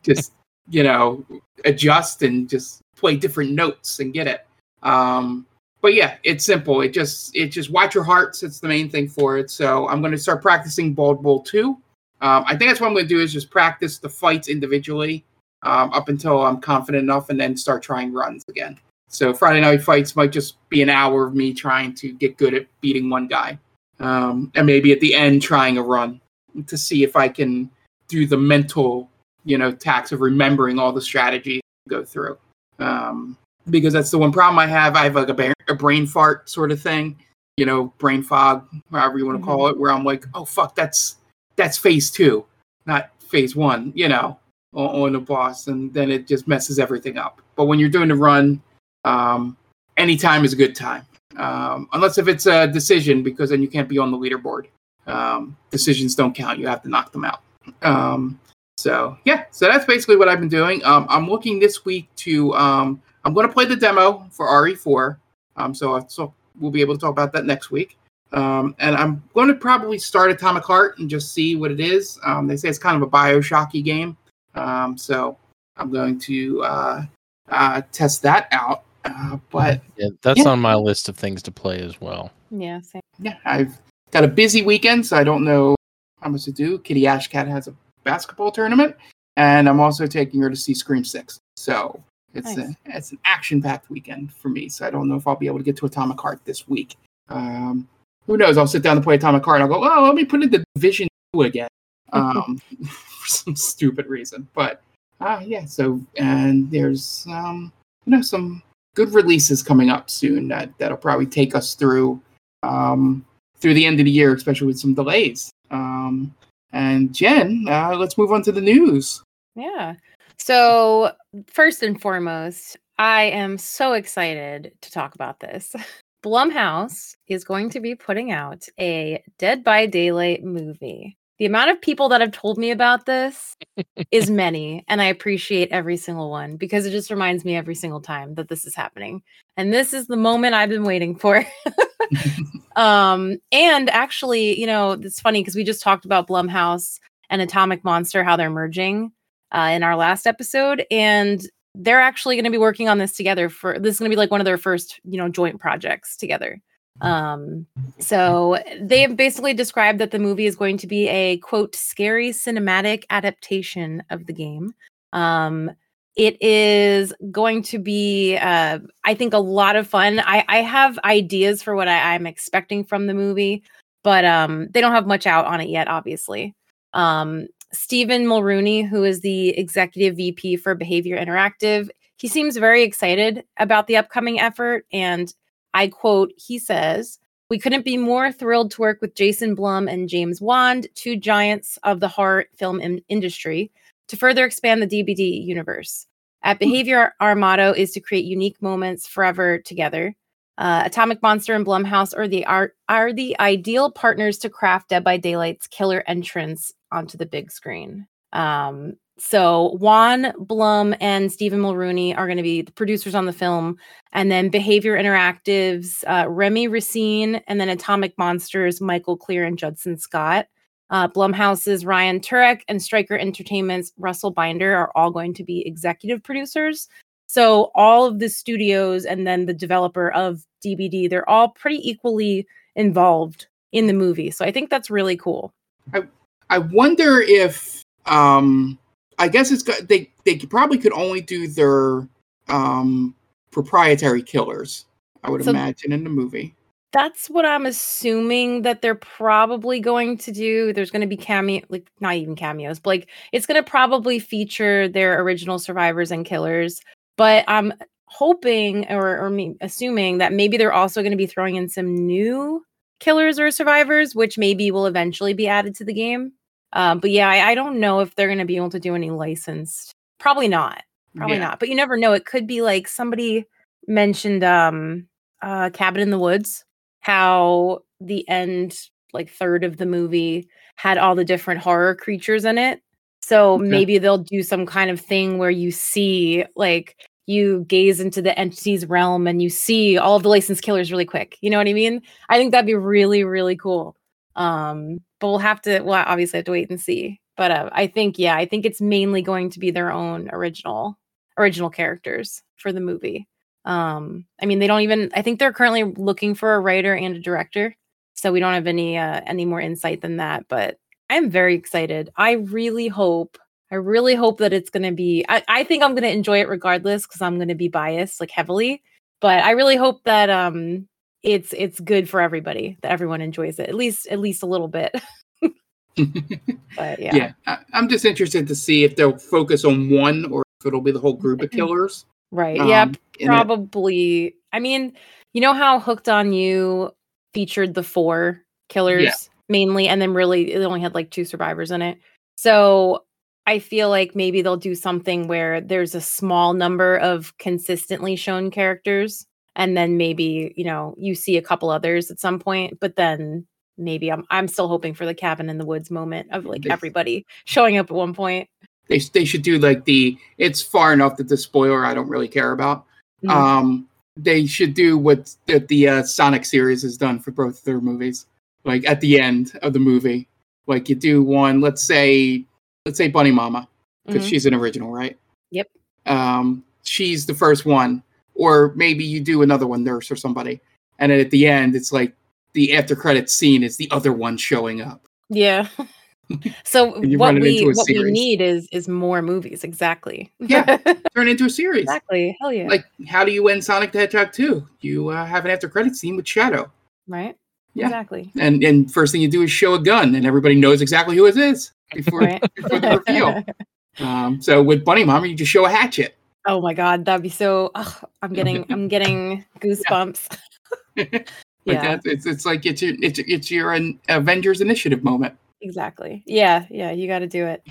just you know adjust and just play different notes and get it. Um, but yeah, it's simple. It just it just watch your hearts. It's the main thing for it. So I'm going to start practicing Bald Bull 2. Um, I think that's what I'm going to do is just practice the fights individually um, up until I'm confident enough, and then start trying runs again. So Friday night fights might just be an hour of me trying to get good at beating one guy, um, and maybe at the end trying a run to see if I can do the mental, you know, tax of remembering all the strategies go through. Um, because that's the one problem I have. I have like a, ba- a brain fart sort of thing, you know, brain fog, however you want to mm-hmm. call it, where I'm like, oh fuck, that's that's phase two, not phase one, you know, on, on the boss, and then it just messes everything up. But when you're doing the run, um, any time is a good time, um, unless if it's a decision, because then you can't be on the leaderboard. Um, decisions don't count; you have to knock them out. Um, so yeah, so that's basically what I've been doing. Um, I'm looking this week to um, I'm going to play the demo for RE4. Um, so, so we'll be able to talk about that next week. Um, and I'm going to probably start Atomic Heart and just see what it is. Um, they say it's kind of a Bioshocky game. Um, so I'm going to uh, uh, test that out. Uh, but yeah, that's yeah. on my list of things to play as well. Yeah, same. Yeah, I've got a busy weekend, so I don't know how much to do. Kitty Ashcat has a basketball tournament, and I'm also taking her to see Scream Six. So it's nice. a, it's an action packed weekend for me, so I don't know if I'll be able to get to Atomic Heart this week. Um, who knows? I'll sit down and play Atomic Heart and I'll go, oh, let me put in the Division 2 again [LAUGHS] um, [LAUGHS] for some stupid reason. But uh, yeah, so, and there's, um, you know, some good releases coming up soon that, that'll probably take us through um, through the end of the year, especially with some delays. Um, and Jen, uh, let's move on to the news. Yeah. So, first and foremost, I am so excited to talk about this. [LAUGHS] Blumhouse is going to be putting out a Dead by Daylight movie. The amount of people that have told me about this is [LAUGHS] many, and I appreciate every single one because it just reminds me every single time that this is happening. And this is the moment I've been waiting for. [LAUGHS] um, and actually, you know, it's funny because we just talked about Blumhouse and Atomic Monster, how they're merging uh, in our last episode, and they're actually going to be working on this together. For this is going to be like one of their first, you know, joint projects together. Um, so they have basically described that the movie is going to be a quote scary cinematic adaptation of the game. Um, it is going to be, uh, I think, a lot of fun. I, I have ideas for what I, I'm expecting from the movie, but um, they don't have much out on it yet, obviously. Um, Stephen Mulrooney, who is the executive VP for Behaviour Interactive, he seems very excited about the upcoming effort. And I quote, he says, We couldn't be more thrilled to work with Jason Blum and James Wan, two giants of the horror film in- industry, to further expand the DBD universe. At hmm. Behaviour, our motto is to create unique moments forever together. Uh, Atomic Monster and Blumhouse are the are, are the ideal partners to craft Dead by Daylight's killer entrance onto the big screen. Um, so Wan Blum and Stephen Mulrooney are going to be the producers on the film, and then Behaviour Interactives, uh, Remy Racine, and then Atomic Monsters, Michael Clear and Judson Scott. Uh, Blumhouse's Ryan Turek and Striker Entertainment's Russell Binder are all going to be executive producers. So all of the studios and then the developer of DBD, they're all pretty equally involved in the movie. So I think that's really cool. I, I wonder if um I guess it's got they they probably could only do their um proprietary killers. I would so imagine in the movie. That's what I'm assuming that they're probably going to do. There's going to be cameo, like not even cameos, but like it's going to probably feature their original survivors and killers. But I'm hoping or, or me, assuming that maybe they're also going to be throwing in some new killers or survivors, which maybe will eventually be added to the game. Um, but yeah, I, I don't know if they're going to be able to do any licensed. Probably not. Probably Yeah. not. But you never know. It could be like somebody mentioned um uh Cabin in the Woods, how the end like third of the movie had all the different horror creatures in it. So Okay. maybe they'll do some kind of thing where you see like you gaze into the entity's realm and you see all of the licensed killers really quick. You know what I mean? I think that'd be really, really cool. Um, but we'll have to well, obviously have to wait and see. But uh, I think, yeah, I think it's mainly going to be their own original original characters for the movie. Um, I mean, they don't even. I think they're currently looking for a writer and a director, so we don't have any uh, any more insight than that. But I'm very excited. I really hope. I really hope that it's going to be. I, I think I'm going to enjoy it regardless because I'm going to be biased like heavily. But I really hope that um it's it's good for everybody that everyone enjoys it at least at least a little bit. [LAUGHS] But yeah, yeah, I, I'm just interested to see if they'll focus on one or if it'll be the whole group of killers. right. yeah, Um, it. probably i mean you know how hooked on you featured the four killers mainly and then really it only had like two survivors in it so i feel like maybe they'll do something where there's a small number of consistently shown characters and then maybe you know you see a couple others at some point but then maybe i'm i'm still hoping for the cabin in the woods moment of like everybody showing up at one point They they should do like the. It's far enough that the spoiler I don't really care about. Mhm. Um, they should do what that the uh, Sonic series has done for both their movies. Like at the end of the movie, like you do one. Let's say, let's say Bunny Mama, because Mhm. she's an original, right? Yep. Um, she's the first one, or maybe you do another one, Nurse or somebody, and then at the end, it's like the after credits scene is the other one showing up. Yeah. [LAUGHS] So what we what we need is is more movies. Exactly. Yeah. [LAUGHS] Turn into a series. exactly. Hell yeah. Like, how do you end Sonic the Hedgehog 2? You uh, have an after credit scene with Shadow. right. Yeah. Exactly. and and first thing you do is show a gun and everybody knows exactly who it is before, [LAUGHS] Right. before the reveal um, so with bunny mama you just show a hatchet oh my god, that'd be so. ugh, I'm getting [LAUGHS] I'm getting goosebumps. [LAUGHS] yeah. that it's, it's like it's your it's, it's your an avengers initiative moment Exactly. Yeah, yeah, you got to do it.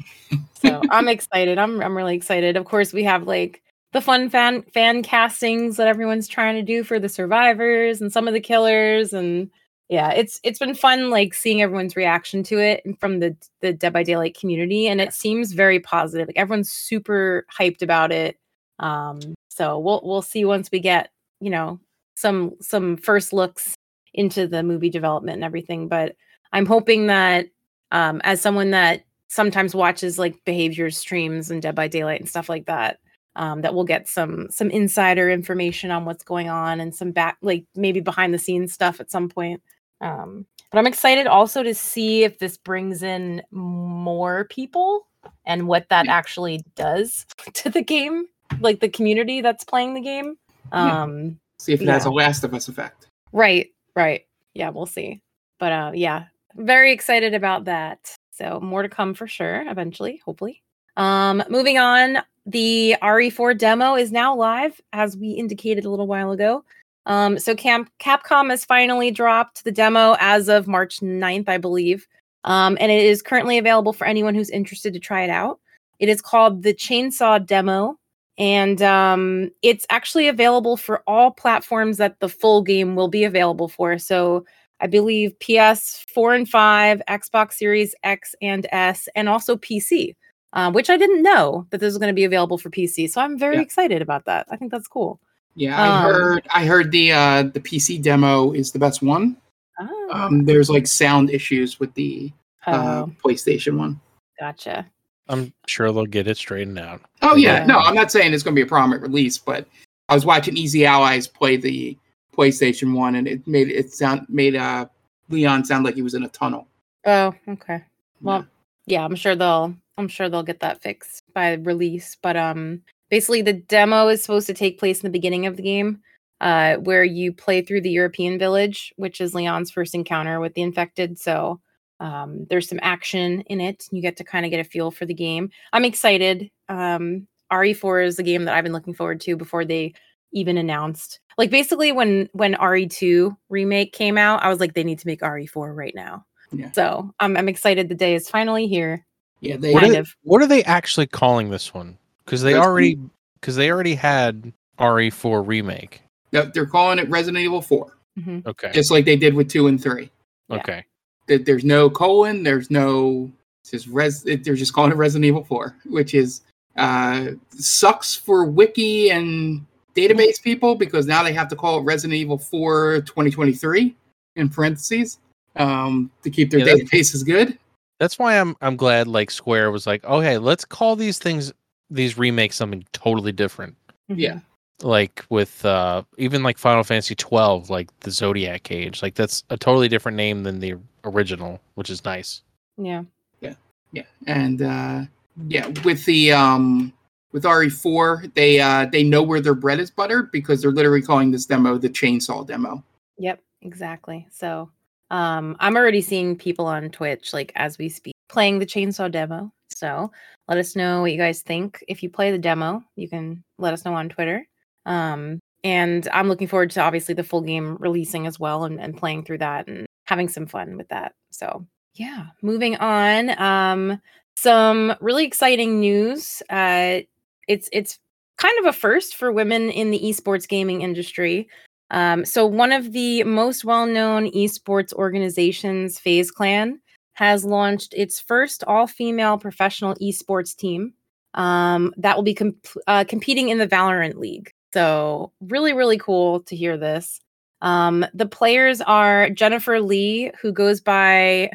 So I'm [LAUGHS] excited. I'm I'm really excited. Of course, we have like the fun fan fan castings that everyone's trying to do for the survivors and some of the killers, and yeah, it's it's been fun like seeing everyone's reaction to it and from the the Dead by Daylight community, and it seems very positive. Like everyone's super hyped about it. Um, so we'll we'll see once we get you know some some first looks into the movie development and everything, but I'm hoping that um, as someone that sometimes watches like behavior streams and Dead by Daylight and stuff like that, um, that we'll get some some insider information on what's going on and some back like maybe behind the scenes stuff at some point. Um, but I'm excited also to see if this brings in more people and what that actually does [LAUGHS] to the game, like the community that's playing the game. Yeah. Um, see if it has a last of us effect Right, right. Yeah, we'll see. But uh yeah, very excited about that. So more to come for sure eventually, hopefully. Um moving on, the RE4 demo is now live as we indicated a little while ago. Um so Camp Capcom has finally dropped the demo as of March 9th, I believe. Um and it is currently available for anyone who's interested to try it out. It is called the Chainsaw Demo and um, it's actually available for all platforms that the full game will be available for. So I believe PS four and five, Xbox Series X and S, and also PC, uh, which I didn't know that this was going to be available for PC. So I'm very Yeah. excited about that. I think that's cool. yeah i Um, heard i heard the uh the pc demo is the best one Oh, um there's like sound issues with the uh, oh, playstation one. gotcha. I'm sure they'll get it straightened out. Oh yeah, Yeah. no, I'm not saying it's going to be a problem at release, but I was watching Easy Allies play the PlayStation One, and it made it sound made uh Leon sound like he was in a tunnel. Oh, okay. Well, yeah, I'm sure they'll I'm sure they'll get that fixed by release. But um basically the demo is supposed to take place in the beginning of the game, uh, where you play through the European village, which is Leon's first encounter with the infected. So um there's some action in it. You get to kind of get a feel for the game. I'm excited. Um RE4 is the game that I've been looking forward to before they even announced. Like basically when when RE2 remake came out, I was like they need to make RE4 right now. Yeah. So I'm I'm excited the day is finally here. Yeah, they What kind are, of. what are they actually calling this one? Because they Resident- already because they already had RE4 remake. no, they're calling it Resident Evil 4, Mhm. Okay. just like they did with 2 and 3. Yeah. Okay. That there's no colon, there's no it's just res it- they're just calling it Resident Evil 4, which is uh sucks for wiki and database people because now they have to call it Resident Evil 4 2023 in parentheses um to keep their Yeah, that's- databases good. That's why I'm I'm glad like Square was like, oh hey, let's call these things these remakes something totally different. Mhm. Yeah. Like with uh even like Final Fantasy 12, like the Zodiac Age, like that's a totally different name than the original, which is nice. Yeah. Yeah, Yeah. and uh, yeah, with the um, with RE4, they uh, they know where their bread is buttered because they're literally calling this demo the chainsaw demo. Yep, exactly. So um I'm already seeing people on Twitch like as we speak playing the chainsaw demo. So let us know what you guys think. If you play the demo, you can let us know on Twitter. Um and I'm looking forward to obviously the full game releasing as well and, and playing through that and having some fun with that. So yeah, moving on. Um some really exciting news. Uh it's it's kind of a first for women in the esports gaming industry. Um, so one of the most well-known esports organizations, FaZe Clan, has launched its first all-female professional esports team um, that will be comp- uh, competing in the Valorant League. So really, really cool to hear this. Um, the players are Jennifer Lee, who goes by,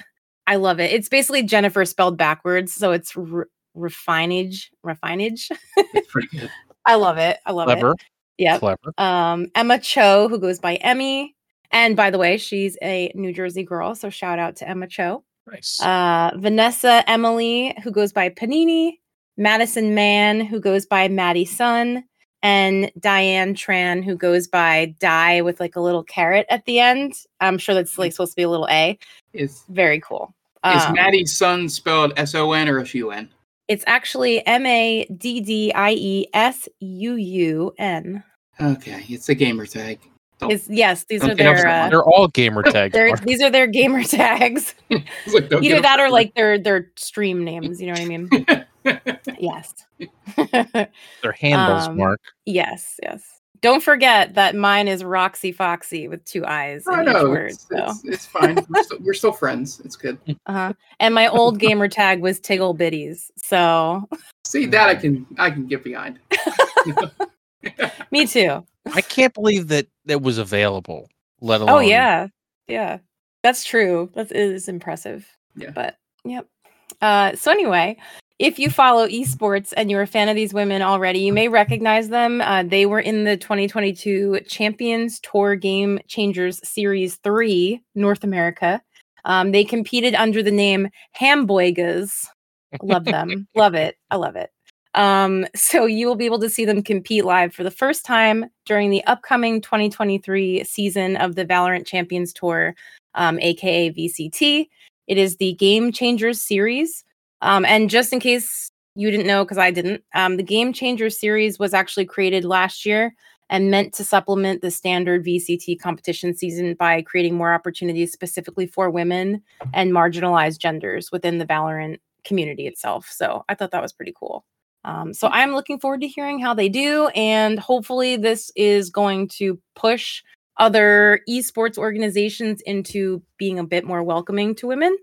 I love it. It's basically Jennifer spelled backwards, so it's re- refinnej, refinnej. It's [LAUGHS] pretty good. I love it. I love Clever. it. Yep Clever. um, Emma Cho, who goes by Emmy. And by the way, she's a New Jersey girl, so shout out to Emma Cho. Nice. Uh, Vanessa Emily, who goes by Panini. Madison Mann, who goes by Maddie Sun. And Diane Tran, who goes by Die with like a little carrot at the end. I'm sure that's like supposed to be a little A. Is Very cool. is Um, Maddie's son spelled S O N or S U N? It's actually M A D D I E S U U N. Okay, it's a gamer tag. Is yes, these are their uh, They're all gamer [LAUGHS] tags. these are their gamer [LAUGHS] tags. Like, Either that or like their their stream names. You know what I mean? [LAUGHS] yes. [LAUGHS] They're handles, um, Mark. yes. Yes. Don't forget that mine is Roxy Foxy with two eyes I in each know word. it's, So, it's, it's fine. We're [LAUGHS] still, we're still friends. It's good. uh-huh. and my old gamer tag was Tiggle Bitties. So, See that I can I can get behind. [LAUGHS] me too. I can't believe that that was available. Let alone. Oh yeah, yeah, that's true. That is impressive. Yeah. But yep. Uh, so anyway, if you follow esports and you're a fan of these women already, you may recognize them. Uh, they were in the 2022 Champions Tour Game Changers Series Three North America. Um, they competed under the name Hamboigas. Love them. [LAUGHS] love it. I love it. Um, so you will be able to see them compete live for the first time during the upcoming 2023 season of the Valorant Champions Tour, um, aka VCT. It is the Game Changers series. Um, and just in case you didn't know, because I didn't, um, the Game Changer series was actually created last year and meant to supplement the standard VCT competition season by creating more opportunities specifically for women and marginalized genders within the Valorant community itself. So I thought that was pretty cool. Um, so I'm looking forward to hearing how they do, and hopefully, this is going to push other esports organizations into being a bit more welcoming to women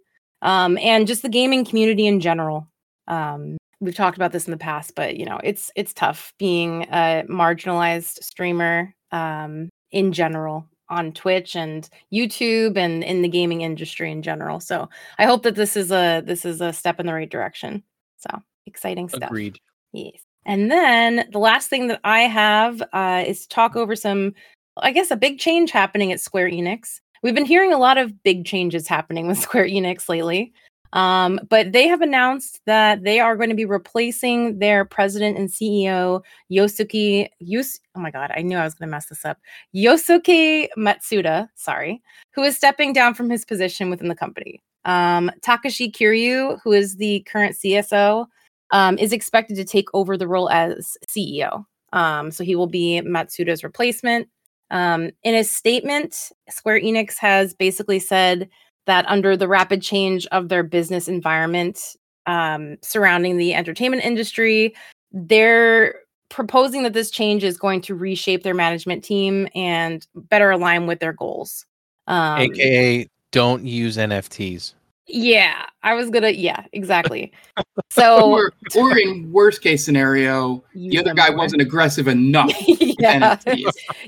um, and just the gaming community in general. Um, we've talked about this in the past, but you know, it's it's tough being a marginalized streamer um, in general on Twitch and YouTube and in the gaming industry in general. So I hope that this is a this is a step in the right direction. So exciting stuff. Agreed. Yes. And then the last thing that I have uh, is to talk over some, I guess, a big change happening at Square Enix. We've been hearing a lot of big changes happening with [LAUGHS] Square Enix lately. Um, but they have announced that they are going to be replacing their president and CEO, Yosuke Yus. Oh my God, I knew I was going to mess this up. Yosuke Matsuda, sorry, who is stepping down from his position within the company. Um, Takashi Kiryu, who is the current CSO, um, is expected to take over the role as CEO. Um, so he will be Matsuda's replacement. Um, in a statement, Square Enix has basically said that under the rapid change of their business environment um, surrounding the entertainment industry, they're proposing that this change is going to reshape their management team and better align with their goals. Um, AKA, don't use NFTs. Yeah, I was gonna. Yeah, exactly. [LAUGHS] So, or, or in worst case scenario, the other guy wasn't aggressive enough. [LAUGHS] yeah. [LAUGHS]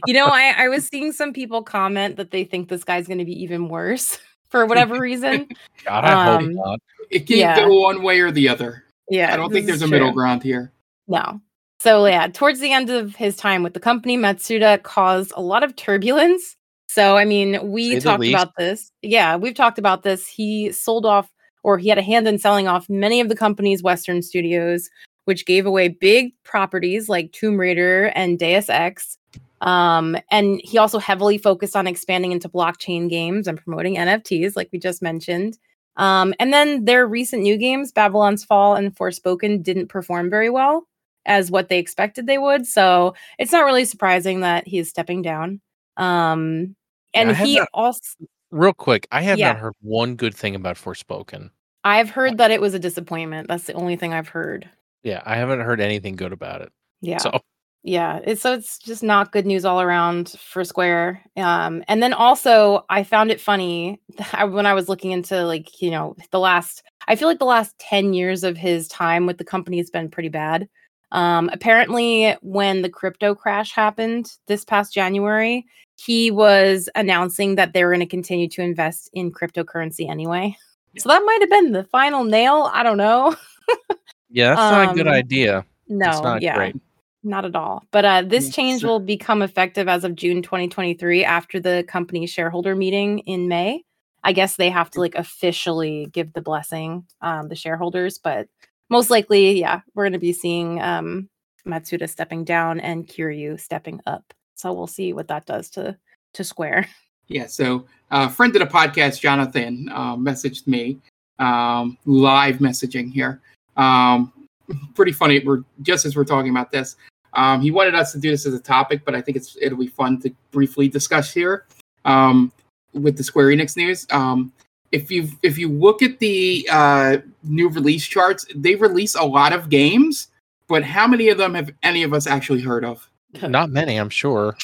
You know, I, I was seeing some people comment that they think this guy's to be even worse for whatever reason. God, I hope Um, not. It can Yeah. go one way or the other. Yeah, I don't think there's a middle ground here. No. So yeah, towards the end of his time with the company, Matsuda caused a lot of turbulence. So I mean, we Say talked about this. Yeah, we've talked about this. He sold off or he had a hand in selling off many of the company's Western studios, which gave away big properties like Tomb Raider and Deus Ex. Um, and he also heavily focused on expanding into blockchain games and promoting NFTs, like we just mentioned. Um, and then their recent new games, Babylon's Fall and Forspoken, didn't perform very well as what they expected they would. So it's not really surprising that he is stepping down. Um, and have he not- also, Real quick, I have Yeah. not heard one good thing about Forspoken. I've heard that it was a disappointment. That's the only thing I've heard. Yeah, I haven't heard anything good about it. Yeah. So yeah it's, so it's just not good news all around for square um and then also i found it funny [LAUGHS] that when i was looking into like you know the last i feel like the last 10 years of his time with the company has been pretty bad um apparently when the crypto crash happened this past january he was announcing that they were going to continue to invest in cryptocurrency anyway so that might have been the final nail i don't know yeah, that's not a good Um, idea. no it's not yeah great. not at all. But uh, this change will become effective as of June 2023 after the company's shareholder meeting in May. I guess they have to like officially give the blessing, um, the shareholders, but most likely, yeah, we're going to be seeing um, Matsuda stepping down and Kiryu stepping up. So we'll see what that does to to Square. [LAUGHS] Yeah, so uh, friend of the podcast, Jonathan, uh, messaged me um, live messaging here. Um, [LAUGHS] pretty funny. We're just as we're talking about this. Um, he wanted us to do this as a topic, but I think it's it'll be fun to briefly discuss here um, with the Square Enix news. Um, if you if you look at the uh, new release charts, they release a lot of games, but how many of them have any of us actually heard of? [LAUGHS] Not many, I'm sure.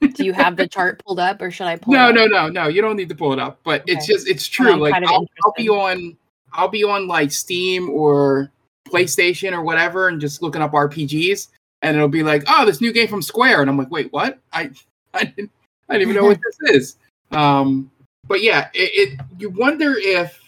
Do you have the chart pulled up, or should I pull? no it no up? no no you don't need to pull it up but it's just it's true I'm like I'll, I'll be on i'll be on like steam or playstation or whatever and just looking up rpgs and it'll be like oh this new game from square and i'm like wait what i i didn't, I didn't even know what this is um but yeah it, it you wonder if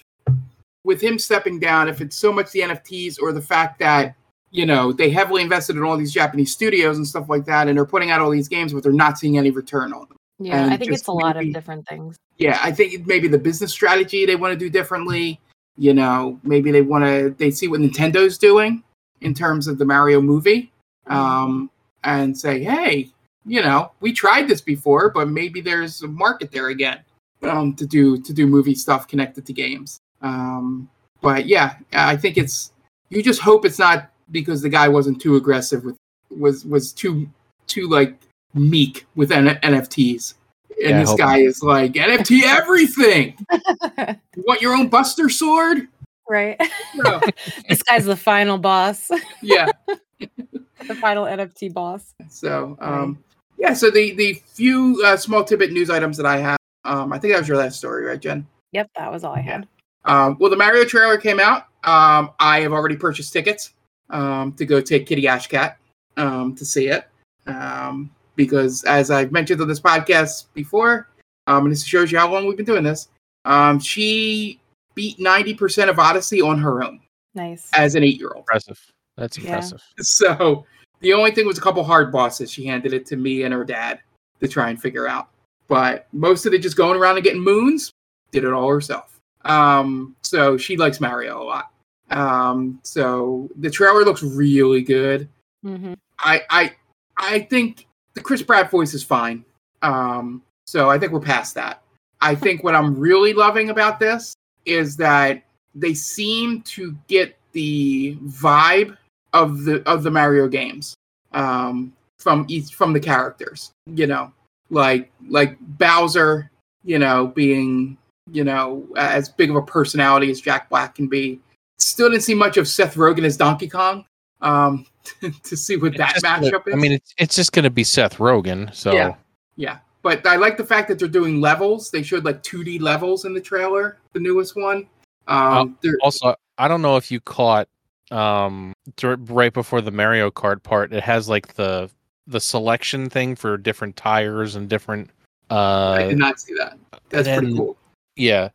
with him stepping down if it's so much the nfts or the fact that you know they heavily invested in all these japanese studios and stuff like that and they're putting out all these games but they're not seeing any return on them Yeah, and I think it's a lot of different things. yeah, I think maybe the business strategy they want to do differently. You know, maybe they want to they see what Nintendo's doing in terms of the Mario movie, um, and say, hey, you know, we tried this before, but maybe there's a market there again um, to do to do movie stuff connected to games. Um, but yeah, I think it's you just hope it's not because the guy wasn't too aggressive with was was too too like meek with N- NFTs. And Yeah, this hope guy is like NFT everything. [LAUGHS] You want your own Buster sword? right. No. [LAUGHS] this guy's the final boss, yeah. [LAUGHS] the final NFT boss. So um, yeah. So the the few uh, small tidbit news items that I have. Um, I think that was your last story, right, Jen? Yep, that was all I had. Um, well, the Mario trailer came out. Um, I have already purchased tickets um, to go take Kitty Ashcat um, to see it. Um, because, as I've mentioned on this podcast before, um, and this shows you how long we've been doing this, um, she beat 90% of Odyssey on her own Nice. as an eight year old. Impressive. That's Yeah. impressive. [LAUGHS] So the only thing was a couple hard bosses. She handed it to me and her dad to try and figure out. But most of it just going around and getting moons, did it all herself. Um, so she likes Mario a lot. Um, so the trailer looks really good. hmm I I I think the Chris Pratt voice is fine. Um, so I think we're past that. I [LAUGHS] think what I'm really loving about this is that they seem to get the vibe of the of the Mario games. Um, from each from the characters. You know, like like Bowser, you know, being you know as big of a personality as Jack Black can be. Still didn't see much of Seth Rogen as Donkey Kong. Um, [LAUGHS] to see what that It's gonna- matchup is. I mean, it's it's just going to be Seth Rogen. So Yeah. Yeah, but I like the fact that they're doing levels. They showed like 2D levels in the trailer, the newest one. Um, they're- also, I don't know if you caught um right before the Mario Kart part. It has like the the selection thing for different tires and different. I uh did not see that. That's pretty cool. Yeah,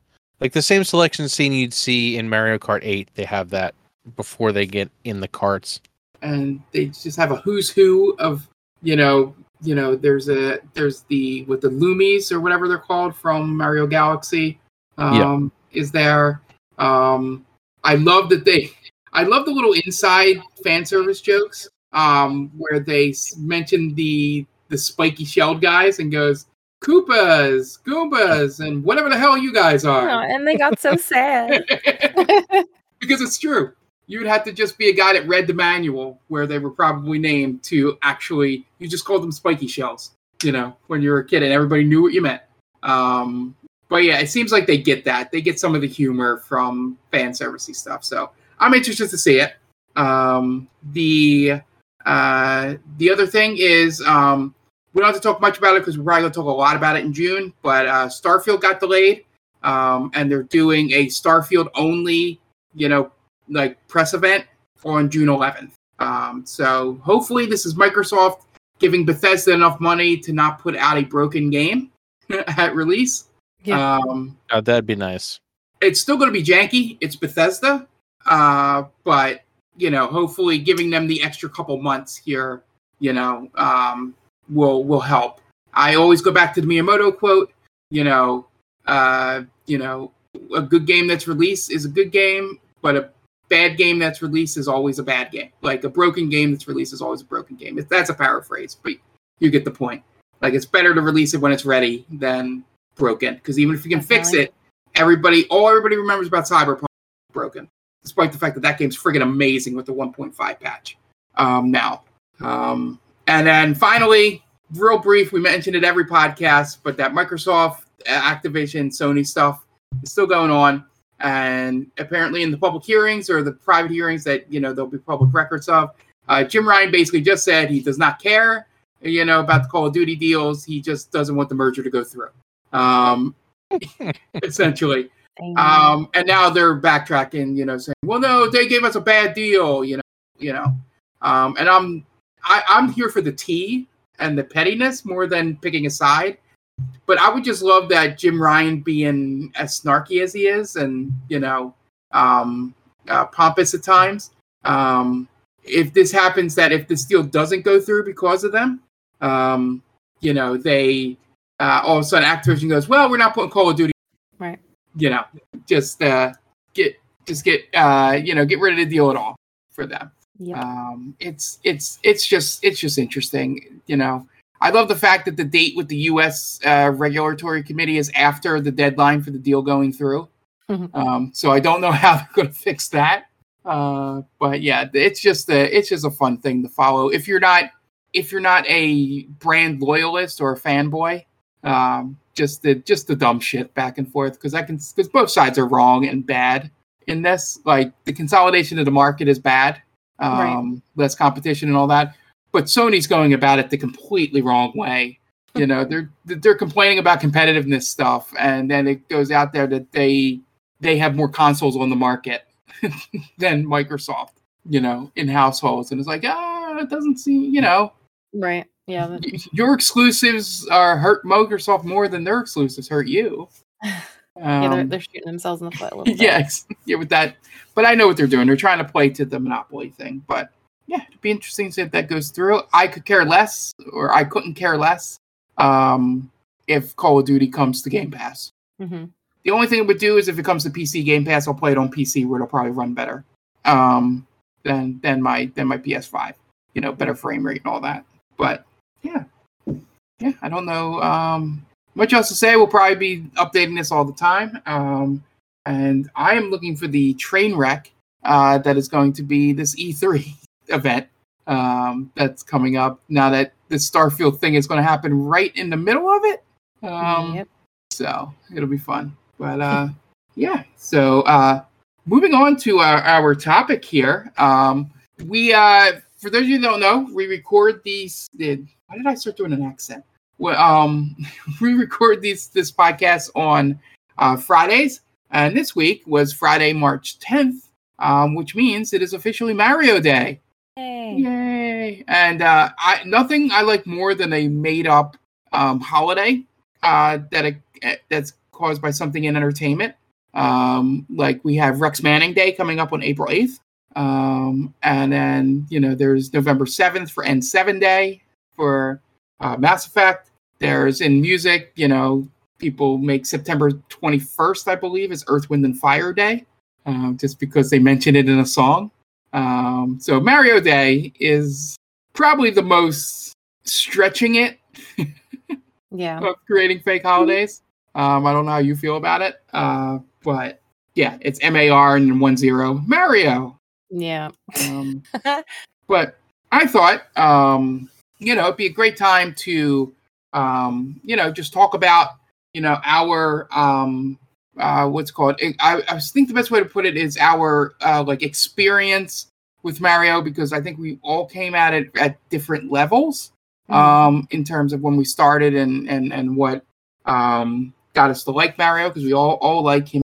like the same selection scene you'd see in Mario Kart Eight. They have that before they get in the carts. And they just have a who's who of you know, you know. There's a there's the with the Loomies or whatever they're called from Mario Galaxy. Um, is there? Um, I love that they. I love the little inside fan service jokes. Um, where they mention the the spiky shelled guys and goes Koopas, Goombas, and whatever the hell you guys Oh, are. and they got so [LAUGHS] sad. [LAUGHS] because it's true. You'd have to just be a guy that read the manual where they were probably named to actually. You just called them spiky shells, you know, when you were a kid, and everybody knew what you meant. Um, but yeah, it seems like they get that. They get some of the humor from fan servicey stuff. So I'm interested to see it. Um, the uh, the other thing is um, we don't have to talk much about it because we're probably going to talk a lot about it in June. But uh, Starfield got delayed, um, and they're doing a Starfield only, you know, like press event on June 11th. Um, so hopefully, this is Microsoft giving Bethesda enough money to not put out a broken game [LAUGHS] at release. Yeah. Um, Uh, that'd be nice. it's still going to be janky. It's Bethesda, uh, but you know, hopefully, giving them the extra couple months here, you know, um, will will help. I always go back to the Miyamoto quote. You know, uh, you know, a good game that's released is a good game, but a bad game that's released is always a bad game. Like a broken game that's released is always a broken game. If That's a paraphrase, but you get the point. Like it's better to release it when it's ready than broken, because even if you can fix it, everybody all everybody remembers about cyberpunk is broken despite the fact that that game's friggin' amazing with the 1.5 patch um, now um, and then finally real brief we mentioned it every podcast but that microsoft activision sony stuff is still going on. And apparently in the public hearings or the private hearings that you know there'll be public records of uh, jim ryan basically just said he does not care you know about the call of duty deals. He just doesn't want the merger to go through. Um, [LAUGHS] essentially. Um, and now they're backtracking, you know, saying, "Well, no, they gave us a bad deal," you know, you know. Um, and I'm, I, I'm here for the tea and the pettiness more than picking a side. But I would just love that Jim Ryan being as snarky as he is, and you know, um, uh, pompous at times. Um, if this happens, that if this deal doesn't go through because of them, um, you know, they uh, all of a sudden Activision goes, "Well, we're not putting Call of Duty." right. you know, just uh, get just get uh, you know get rid of the deal at all for them. Yeah. Um, it's it's it's just it's just interesting, you know. I love the fact that the date with the U.S. Uh, regulatory committee is after the deadline for the deal going through. Mhm. Um, so I don't know [LAUGHS] how they're going to fix that. Uh, but yeah, it's just a it's just a fun thing to follow. If you're not if you're not a brand loyalist or a fanboy, um, just the just the dumb shit back and forth because I can because both sides are wrong and bad in this. Like the consolidation of the market is bad, um, Right. less competition and all that. But Sony's going about it the completely wrong way. You know, they're they're complaining about competitiveness stuff, and then it goes out there that they they have more consoles on the market [LAUGHS] than Microsoft. You know, in households, and it's like ah, it doesn't seem you know Right. Yeah. your exclusives are hurt Microsoft more than their exclusives hurt you. [LAUGHS] yeah, they're, Um, they're shooting themselves in the foot a [LAUGHS] little bit. yes, yeah, with that. But I know what they're doing. They're trying to play to the monopoly thing. But yeah, it'd be interesting to see if that goes through. I could care less, or I couldn't care less, um, if Call of Duty comes to Game Pass. hmm The only thing it would do is if it comes to PC Game Pass, I'll play it on PC where it'll probably run better um, than than my than my PS5. You know, better frame rate and all that. But yeah, yeah, I don't know um, much else to say. We'll probably be updating this all the time. Um, and I am looking for the train wreck uh, that is going to be this E3 [LAUGHS] event um, that's coming up now that the Starfield thing is going to happen right in the middle of it. Um, Yep. So it'll be fun. But uh, [LAUGHS] yeah, so uh, moving on to our, our topic here. Um, we, uh, for those of you who don't know, we record these. Did why did I start doing an accent? Well, um, [LAUGHS] we record these this podcast on uh, Fridays, and this week was Friday, March 10th, um, which means it is officially Mario Day. Yay. Yay! And uh, I nothing I like more than a made up um, holiday uh, that it, that's caused by something in entertainment. Um, like we have Rex Manning Day coming up on April eighth, um, and then you know there's November seventh for N7 Day for uh, Mass Effect. There's in music, you know, people make September 21st, I believe, is Earth, Wind, and Fire Day, um, just because they mention it in a song. Um, so Mario Day is probably the most stretching it [LAUGHS] Yeah. of creating fake holidays. Um, I don't know how you feel about it, uh, but yeah, it's M A R and then one zero Mario. Yeah. Um, [LAUGHS] but I thought, um, you know, it'd be a great time to, um, you know, just talk about, you know, our, um, uh, what's called? I, I think the best way to put it is our, uh, like experience with Mario, because I think we all came at it at different levels, um, in terms of when we started and, and, and what, um, got us to like Mario, because we all, all like him.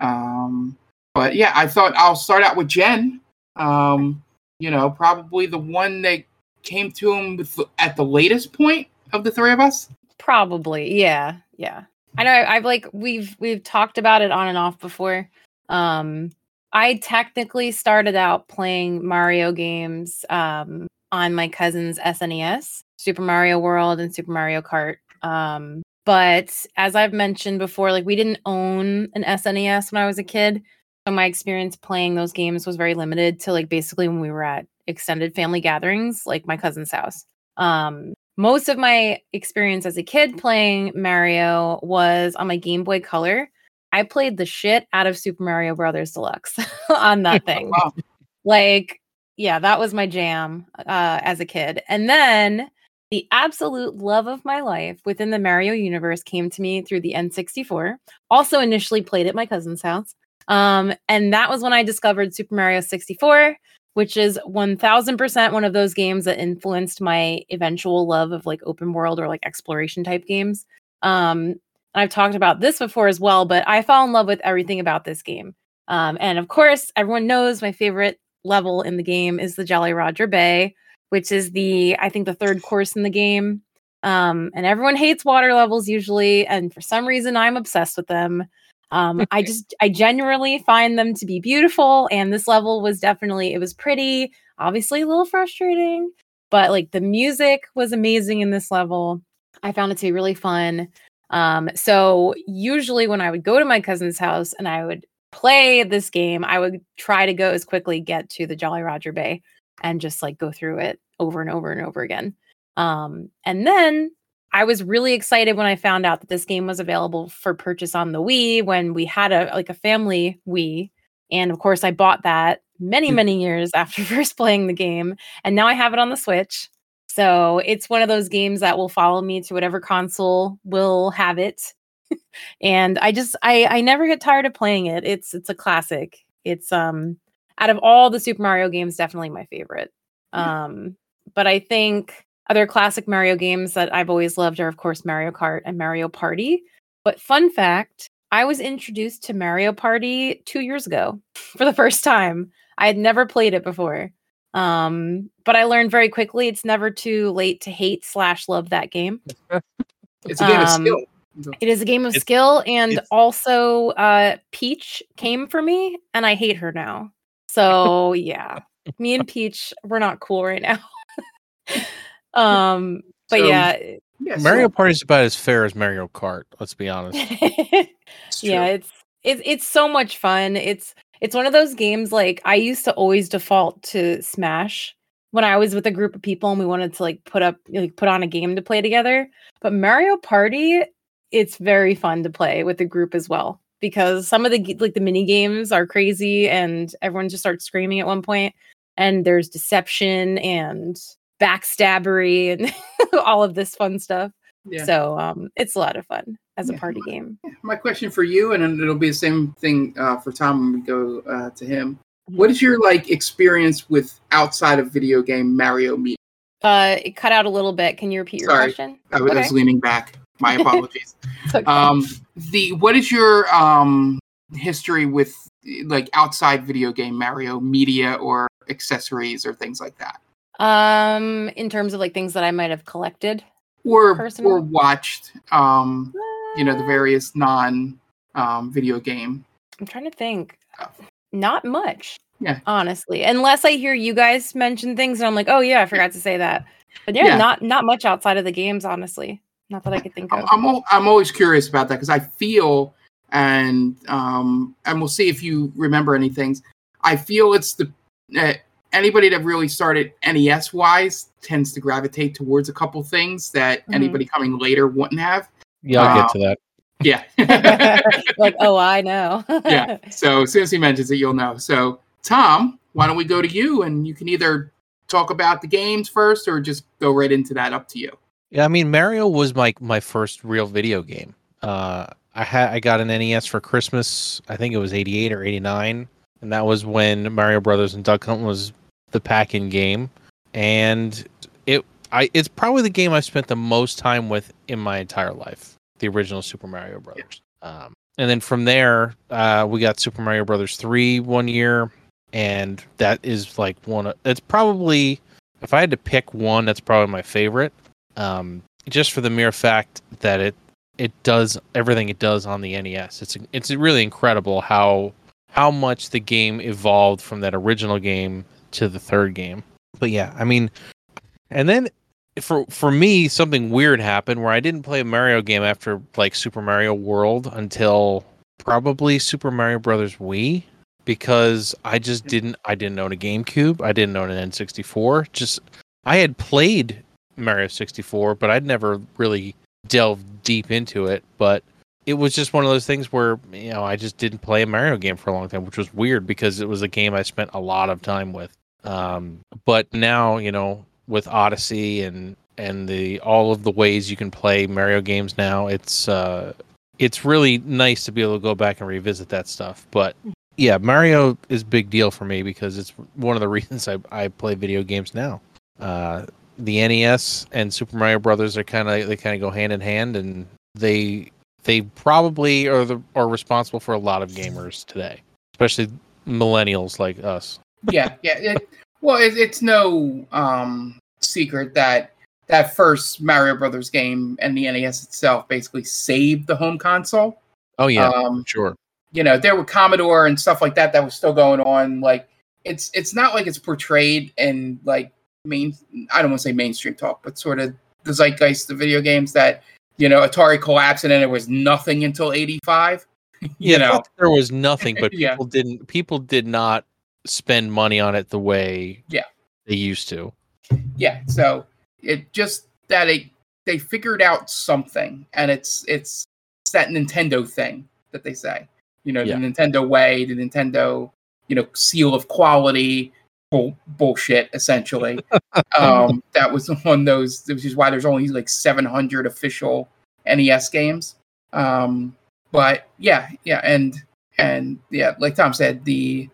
Um, but yeah, I thought I'll start out with Jen. Um, you know, probably the one that came to him with at the latest point of the three of us. Probably. Yeah. Yeah. I know I've like we've we've talked about it on and off before. Um I technically started out playing Mario games um on my cousin's SNES, Super Mario World and Super Mario Kart. Um but as I've mentioned before, like we didn't own an SNES when I was a kid. So my experience playing those games was very limited to like basically when we were at extended family gatherings, like my cousin's house. Um, most of my experience as a kid playing Mario was on my Game Boy Color. I played the shit out of Super Mario Brothers Deluxe [LAUGHS] on that [LAUGHS] thing. Wow. Like, yeah, that was my jam uh, as a kid. And then the absolute love of my life within the Mario universe came to me through the N64. Also, initially played at my cousin's house. Um, and that was when I discovered Super Mario 64, which is 1000% one of those games that influenced my eventual love of like open world or like exploration type games. Um, I've talked about this before as well, but I fell in love with everything about this game. Um, and of course, everyone knows my favorite level in the game is the Jolly Roger Bay, which is the, I think, the third course in the game. Um, and everyone hates water levels usually. And for some reason, I'm obsessed with them. Um, I [LAUGHS] just, I genuinely find them to be beautiful. And this level was definitely, it was pretty, obviously a little frustrating, but like the music was amazing in this level. I found it to be really fun. Um, so usually when I would go to my cousin's house and I would play this game, I would try to go as quickly get to the Jolly Roger Bay and just like go through it over and over and over again. Um, and then I was really excited when I found out that this game was available for purchase on the Wii when we had a like a family Wii. And of course I bought that many, Mm. many years [LAUGHS] after first playing the game. And now I have it on the Switch. So it's one of those games that will follow me to whatever console will have it. [LAUGHS] and I just I I never get tired of playing it. It's it's a classic. It's um out of all the Super Mario games, definitely my favorite. Um, but I think other classic Mario games that I've always loved are, of course, Mario Kart and Mario Party. But fun fact, I was introduced to Mario Party two years ago [LAUGHS] for the first time. I had never played it before. Um, but I learned very quickly it's never too late to hate slash love that game. [LAUGHS] It's a game of Um, skill. It is a game of It's- skill, and also uh, Peach came for me, and I hate her now. So yeah, me and [LAUGHS] Peach, we're not cool right now. Um, but So, yeah, Yeah, so Mario Party is about as fair as Mario Kart. Let's be honest. [LAUGHS] it's yeah, it's it's it's so much fun. It's it's one of those games like I used to always default to Smash when I was with a group of people and we wanted to like put up like put on a game to play together. But Mario Party, it's very fun to play with the group as well because some of the like the mini games are crazy and everyone just starts screaming at one and there's deception and backstabbery and [LAUGHS] all of this fun stuff. Yeah. So um, it's a lot of fun as a party game. My question for you, and it'll be the same thing uh, for Tom when we go uh, to him. What is your like experience with outside of video game Mario media? Uh, it cut out a little bit. Can you repeat your Sorry. question? I was Okay. leaning back. My [LAUGHS] apologies. Okay. um, the what is your um history with like outside video game Mario media or accessories or things like that, um, in terms of like things that I might have collected, or or watched um you know the Uh, various non um video game. I'm trying to think. Not much. Yeah. Honestly, unless I hear you guys mention things and I'm like, oh yeah, I forgot to say that. But yeah, Yeah. not not much outside of the games, honestly. Not that I could think of. I'm, al- I'm always curious about that because I feel and um and we'll see if you remember any things. I feel it's the uh, anybody that really started NES wise tends to gravitate towards a couple things that Mhm. anybody coming later wouldn't have. Yeah, I'll Uh, get to that. Yeah. [LAUGHS] [LAUGHS] like, oh, I know. yeah. So as soon as he mentions it, you'll know. So Tom, why don't we go to you and you can either talk about the games first or just go right into that. Up to you. Yeah, I mean Mario was my my first real video game. Uh, I had I got an NES for Christmas. I think it was '88 or '89, and that was when Mario Brothers and Duck Hunt was the pack-in game. And it I it's probably the game I've spent the most time with in my entire life. The original Super Mario Brothers. Um, and then from there, uh, we got Super Mario Brothers three one year, and that is like one. Of, it's probably if I had to pick one, that's probably my favorite um, just for the mere fact that it it does everything it does on the NES. It's it's really incredible how how much the game evolved from that original game to the third game. But yeah, I mean, and then for for me, something weird happened where I didn't play a Mario game after like Super Mario World until probably Super Mario Brothers Wii because I just didn't I didn't own a GameCube, I didn't own an N64. Just I had played Mario 64, but I'd never really delved deep into it. But it was just one of those things where you know I just didn't play a Mario game for a long time, which was weird because it was a game I spent a lot of time with. Um, but now you know with Odyssey and and the all of the ways you can play Mario games now, it's uh, it's really nice to be able to go back and revisit that stuff. But yeah, Mario is big deal for me because it's one of the [LAUGHS] reasons I, I play video games now. Uh, the NES and Super Mario Brothers are kind of they kind of go hand in hand, and they they probably are the are responsible for a lot of gamers today, especially millennials like us. yeah, yeah. It, well, it, it's no um, secret that that first Mario Brothers game and the NES itself basically saved the home console. Oh yeah, Um, sure. you know, there were Commodore and stuff like that that was still going on. Like, it's it's not like it's portrayed in like main. I don't want to say mainstream talk, but sort of the zeitgeist of video games that you know Atari collapsed and then there was nothing until '85. [LAUGHS] you Yeah, know, there was nothing, but [LAUGHS] Yeah. people didn't people did not spend money on it the way Yeah. they used to. yeah so it just that it they figured out something and it's it's it's that nintendo thing that they say you know Yeah. the nintendo way the nintendo you know seal of quality bull, bullshit essentially [LAUGHS] um that was [LAUGHS] on those which is why there's only like 700 official nes games um but yeah yeah and and yeah like tom said the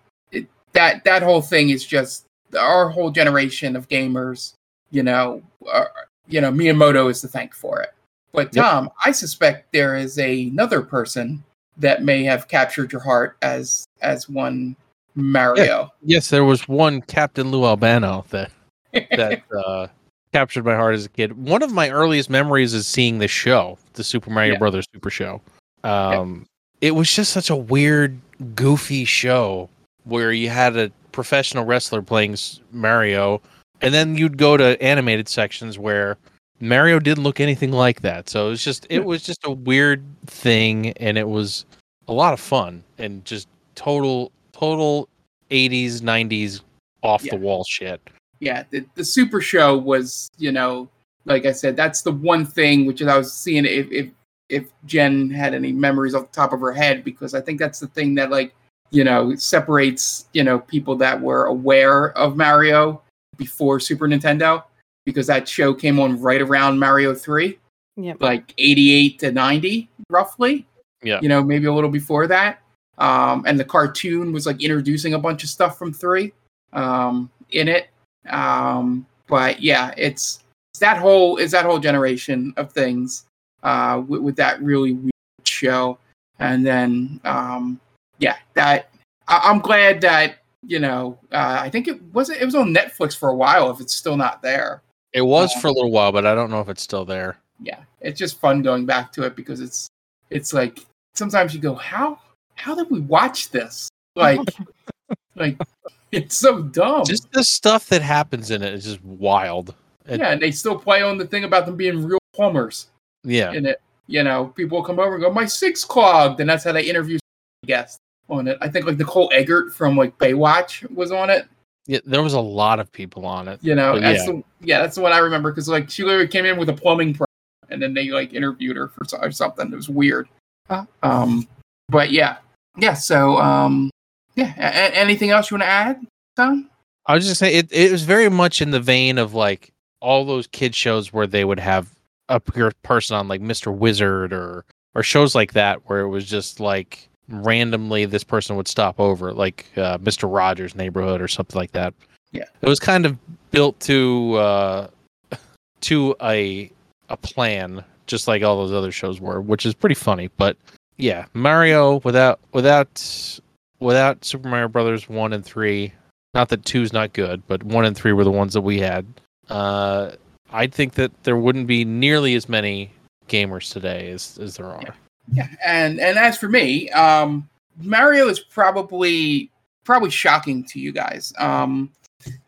that that whole thing is just our whole generation of gamers you know, uh, you know, Miyamoto is to thank for it. But Yep. Tom, I suspect there is another person that may have captured your heart as as one Mario. Yes, there was one Captain Lou Albano that that [LAUGHS] uh, captured my heart as a kid. One of my earliest memories is seeing the show, the Super Mario Yeah. Brothers Super Show. Um, It was just such a weird, goofy show where you had a professional wrestler playing Mario, and then you'd go to animated sections where Mario didn't look anything like that. So it was just it was just a weird thing, and it was a lot of fun and just total total 80s 90s off Yeah. the wall shit. yeah, the, the Super Show was, you know, like I said, that's the one thing which I was seeing if if if Jen had any memories off the top of her head because I think that's the thing that like you know separates you know people that were aware of Mario before Super Nintendo because that show came on right around Mario 3, Yep. like 88 to 90 roughly. Yeah. You know, maybe a little before that. Um, and the cartoon was like introducing a bunch of stuff from 3 um, in it. Um, but yeah, it's, it's that whole is that whole generation of things uh, with, with that really weird show. And then um, yeah, that I, I'm glad that you know uh, I think it was it was on Netflix for a while. If it's still not there, It was for a little while, but I don't know if it's still there. yeah, it's just fun going back to it because it's it's like sometimes you go how how did we watch this like [LAUGHS] like it's so dumb Just the stuff that happens in it is just wild. it- yeah and they still play on the thing about them being real plumbers Yeah. in it you know people will come over and go my six clogged and that's how they interview guests on it I think like Nicole Eggert from like Baywatch was on it yeah. There was a lot of people on it. You know, that's yeah. the, yeah, that's the one I remember because like she literally came in with a plumbing problem, and then they like interviewed her for something. It was weird. Um, but yeah, yeah. So um, yeah. A- anything else you want to add, Tom? I was just saying it, it was very much in the vein of like all those kid shows where they would have a person on like Mr. Wizard or or shows like that where it was just like randomly this person would stop over like uh, Mr. Rogers neighborhood or something like that. Yeah. It was kind of built to uh to a a plan just like all those other shows were, which is pretty funny, but yeah, Mario without without without Super Mario Brothers 1 and 3 not that two's not good, but one and three were the ones that we had. Uh, I think that there wouldn't be nearly as many gamers today as, as there are. Yeah. Yeah, and and as for me, um, Mario is probably probably shocking to you guys um,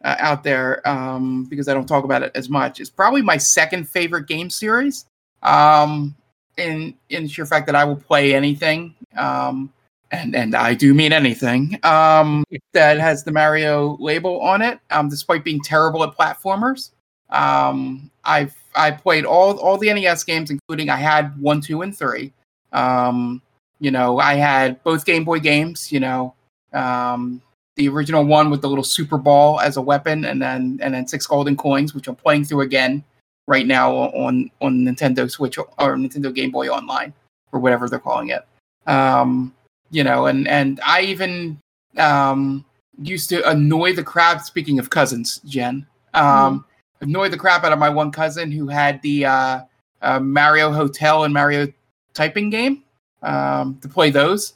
uh, out there um, because I don't talk about it as much. It's probably my second favorite game series. Um, in in sheer fact that I will play anything, um, and and I do mean anything um, [LAUGHS] that has the Mario label on it. Um, despite being terrible at platformers, um, I've I played all all the NES games, including I had one, two, and three. Um, you know, I had both Game Boy games. You know, um, the original one with the little Super Ball as a weapon, and then and then six golden coins, which I'm playing through again right now on on Nintendo Switch or Nintendo Game Boy Online or whatever they're calling it. Um, you know, and and I even um, used to annoy the crap. Speaking of cousins, Jen, um, annoy the crap out of my one cousin who had the uh, uh, Mario Hotel and Mario typing game um, to play those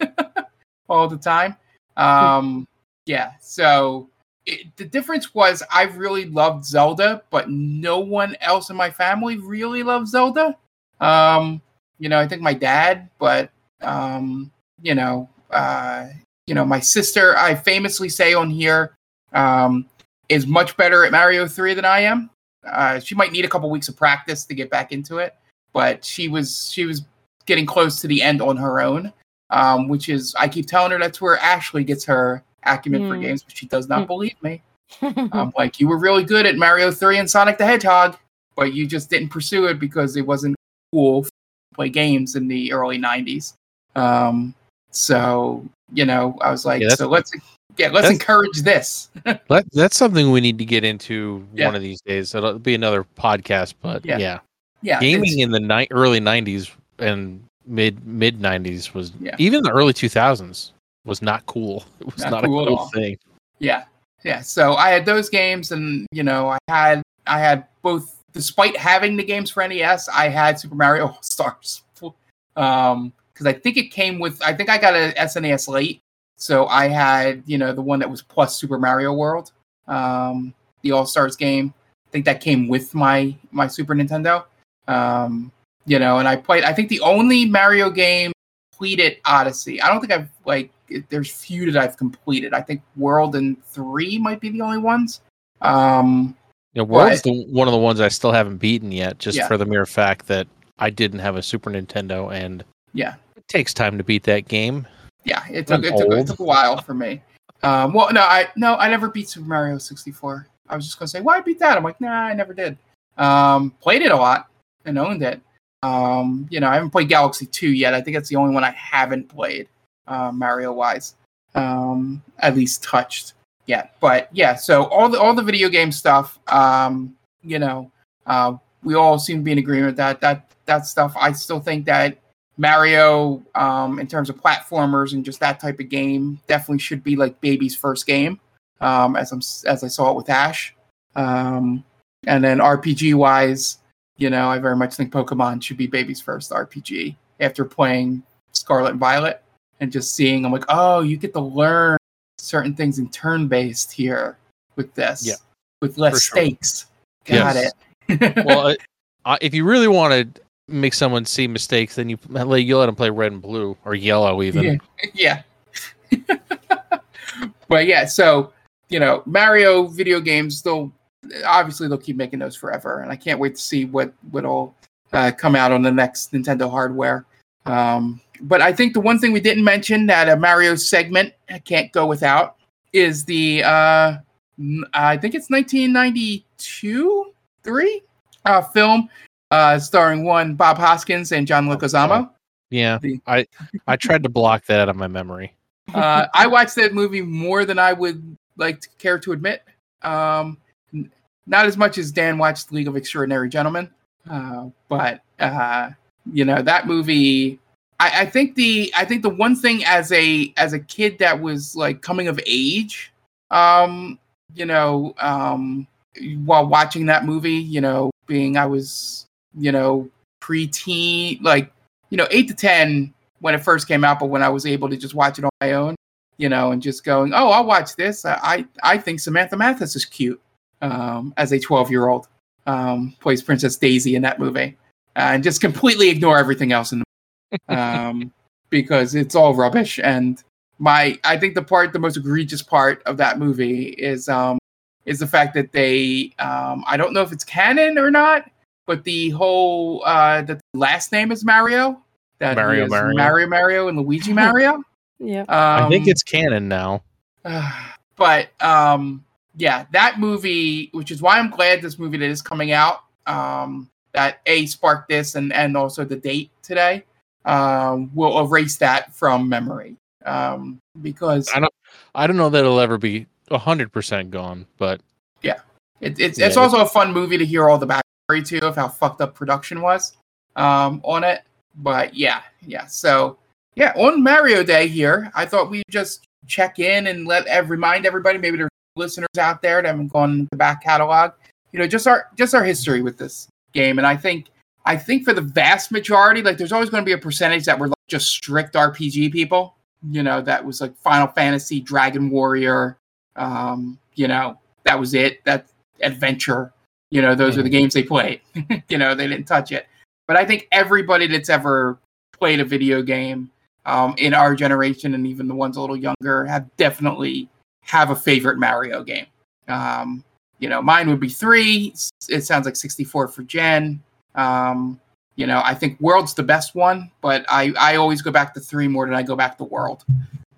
[LAUGHS] all the time. Um, yeah, so it, the difference was I really loved Zelda, but no one else in my family really loved Zelda. Um, you know, I think my dad, but um, you know, uh, you know, my sister. I famously say on here um, is much better at Mario Three than I am. Uh, she might need a couple weeks of practice to get back into it, but she was she was getting close to the end on her own. Um, which is I keep telling her that's where Ashley gets her acumen for Hmm. games, but she does not Hmm. believe me. I'm [LAUGHS] like, you were really good at Mario 3 and Sonic the Hedgehog, but you just didn't pursue it because it wasn't cool to play games in the early 90s. Um, so, you know, I was like, Yeah, so let's yeah, let's encourage this. That, that's something we need to get into Yeah. one of these days. It'll be another podcast, but Yeah. yeah, yeah, gaming in the ni- early '90s and mid mid '90s was Yeah. even the early 2000s was not cool. [LAUGHS] It was Not not, cool a cool thing. Yeah, yeah. So I had those games, and you know, I had I had both. Despite having the games for NES, I had Super Mario [LAUGHS] All Stars. Um, because I think it came with. I think I got a SNES late, so I had you know the one that was plus Super Mario World, um, the All Stars game. I think that came with my my Super Nintendo. Um, you know, and I played. I think the only Mario game completed Odyssey. I don't think I've like. There's few that I've completed. I think World and Three might be the only ones. Um, know, World's Right. the, one of the ones I still haven't beaten yet, just Yeah. for the mere fact that I didn't have a Super Nintendo, and Yeah. it takes time to beat that game. yeah, it took it took, it took a while for me. Um, well, no, I no, I never beat Super Mario 64. I was just gonna say, why I beat that? I'm like, nah, I never did. Um, played it a lot and owned it. Um, you know, I haven't played Galaxy 2 yet. I think that's the only one I haven't played. uh, Mario wise, um, at least touched yet. But yeah, so all the all the video game stuff, um, you know, uh, we all seem to be in agreement that that that stuff. I still think that Mario, um, in terms of platformers and just that type of game, definitely should be like baby's first game. Um, as I'm as I saw it with Ash, um, and then RPG wise, you know, I very much think Pokemon should be baby's first RPG. After playing Scarlet and Violet and just seeing, I'm like, oh, you get to learn certain things in turn based here with this, Yeah, with less sure. stakes. Got Yes. it. [LAUGHS] well, [LAUGHS] uh, if you really want to make someone see mistakes, then you let you let them play red and blue or yellow even. yeah. [LAUGHS] yeah. but yeah, so you know, Mario video games they'll obviously they'll keep making those forever, and I can't wait to see what what'll uh, come out on the next Nintendo hardware. Um, but I think the one thing we didn't mention that a Mario segment I can't go without is the uh, I think it's 1992 three uh, film uh, starring one Bob Hoskins and John Leguizamo. Yeah, The- I I tried to block that out of my memory. uh, I watched that movie more than I would like to care to admit. Um, not as much as Dan watched League of Extraordinary Gentlemen, uh, but uh, you know that movie. I, I think the I think the one thing as a as a kid that was like coming of age, um, you know, um, while watching that movie, you know, being I was you know preteen, like you know eight to ten when it first came out, but when I was able to just watch it on my own, you know, and just going, oh, I'll watch this. I I, I think Samantha Mathis is cute um, as a 12 year old. Um, plays Princess Daisy in that movie, and just completely ignore everything else in the [LAUGHS] um, because it's all rubbish. And my I think the part, the most egregious part of that movie is um, is the fact that they um, I don't know if it's canon or not, but the whole uh, that the last name is Mario. That Mario is Mario. Mario Mario and Luigi [LAUGHS] Mario. Yeah. Um, I think it's canon now. [SIGHS] but um yeah that movie which is why i'm glad this movie that is coming out um that a sparked this and and also the date today um will erase that from memory. Um because I don't I don't know that it'll ever be hundred percent gone, but it, it's Yeah, it's also a fun movie to hear all the backstory too of how fucked up production was um on it. But yeah yeah. So yeah on mario day here i thought we'd just check in and let ev- remind everybody maybe there's listeners out there that haven't gone the back catalog you know just our just our history with this game. And i think i think for the vast majority like there's always going to be a percentage that were like, just strict rpg people you know that was like final fantasy dragon warrior um you know that was it that adventure you know those are the games they played [LAUGHS] you know they didn't touch it. But i think everybody that's ever played a video game um, in our generation and even the ones a little younger have definitely have a favorite mario game. Um, you know mine would be three. It sounds like 64 for jen. Um, you know i think world's the best one but i i always go back to three more than i go back to world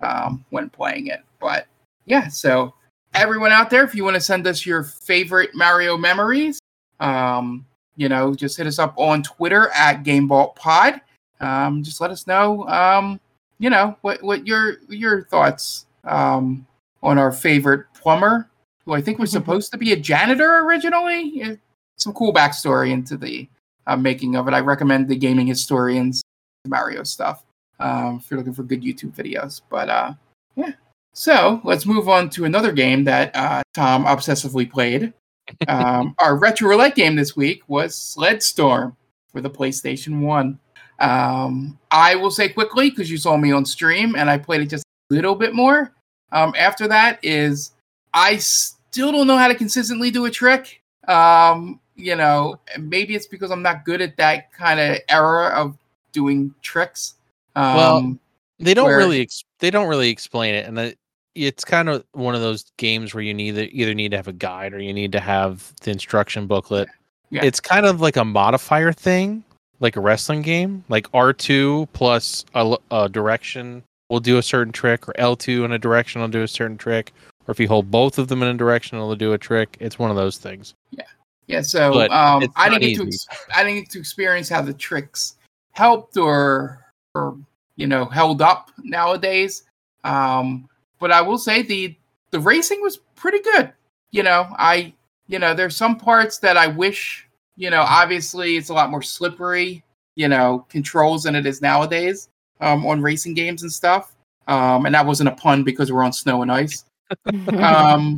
um, when playing it. But yeah so everyone out there if you want to send us your favorite mario memories um, you know just hit us up on twitter at Game Vault Pod um, just let us know um, you know what what your your thoughts um, on our favorite plumber who i think was supposed to be a janitor originally. Yeah, some cool backstory into the uh, making of it. I recommend the gaming historians mario stuff um, if you're looking for good youtube videos. But uh, yeah. So let's move on to another game that uh, tom obsessively played. [LAUGHS] Um, our retro roulette game this week was sled storm for the playstation 1 um, I will say quickly because you saw me on stream and I played it just a little bit more. Um, after that is I still don't know how to consistently do a trick. Um, you know, maybe it's because I'm not good at that kind of era of doing tricks. Um, Well, they don't where- really ex- they don't really explain it, and it, it's kind of one of those games where you need to, either need to have a guide or you need to have the instruction booklet. Yeah. It's kind of like a modifier thing, like a wrestling game, like R two plus a direction will do a certain trick, or L two in a direction will do a certain trick, or if you hold both of them in a direction, it'll do a trick. It's one of those things. Yeah, yeah. so um, I didn't get to easy. I didn't get to experience how the tricks helped or or you know held up nowadays. Um, but I will say the the racing was pretty good. You know, I you know there's some parts that I wish you know obviously it's a lot more slippery you know controls than it is nowadays um, on racing games and stuff. Um, and that wasn't a pun because we're on snow and ice. [LAUGHS] um,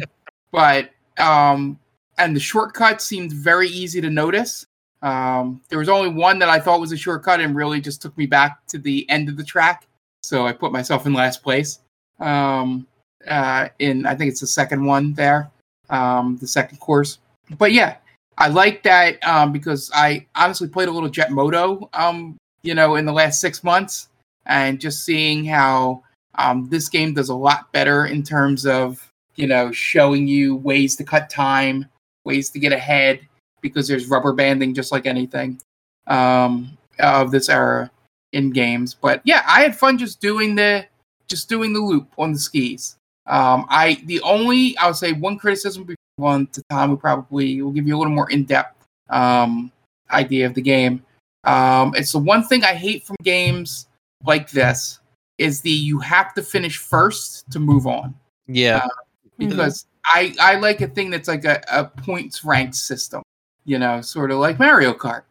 but um, and the shortcut seemed very easy to notice. Um, there was only one that I thought was a shortcut and really just took me back to the end of the track. So I put myself in last place. Um, uh, in I think it's the second one there, um, the second course. But yeah, I like that um, because I honestly played a little Jet Moto, um, you know, in the last six months, and just seeing how um, this game does a lot better in terms of you know showing you ways to cut time, ways to get ahead, because there's rubber banding just like anything um, of this era in games. But yeah, I had fun just doing the just doing the loop on the skis. Um, I the only I would say one criticism one to Tom, who probably will give you a little more in depth um, idea of the game. Um, it's the one thing I hate from games like this is the you have to finish first to move on. Yeah, uh, because mm-hmm. I I like a thing that's like a, a points ranked system. You know, sort of like Mario Kart.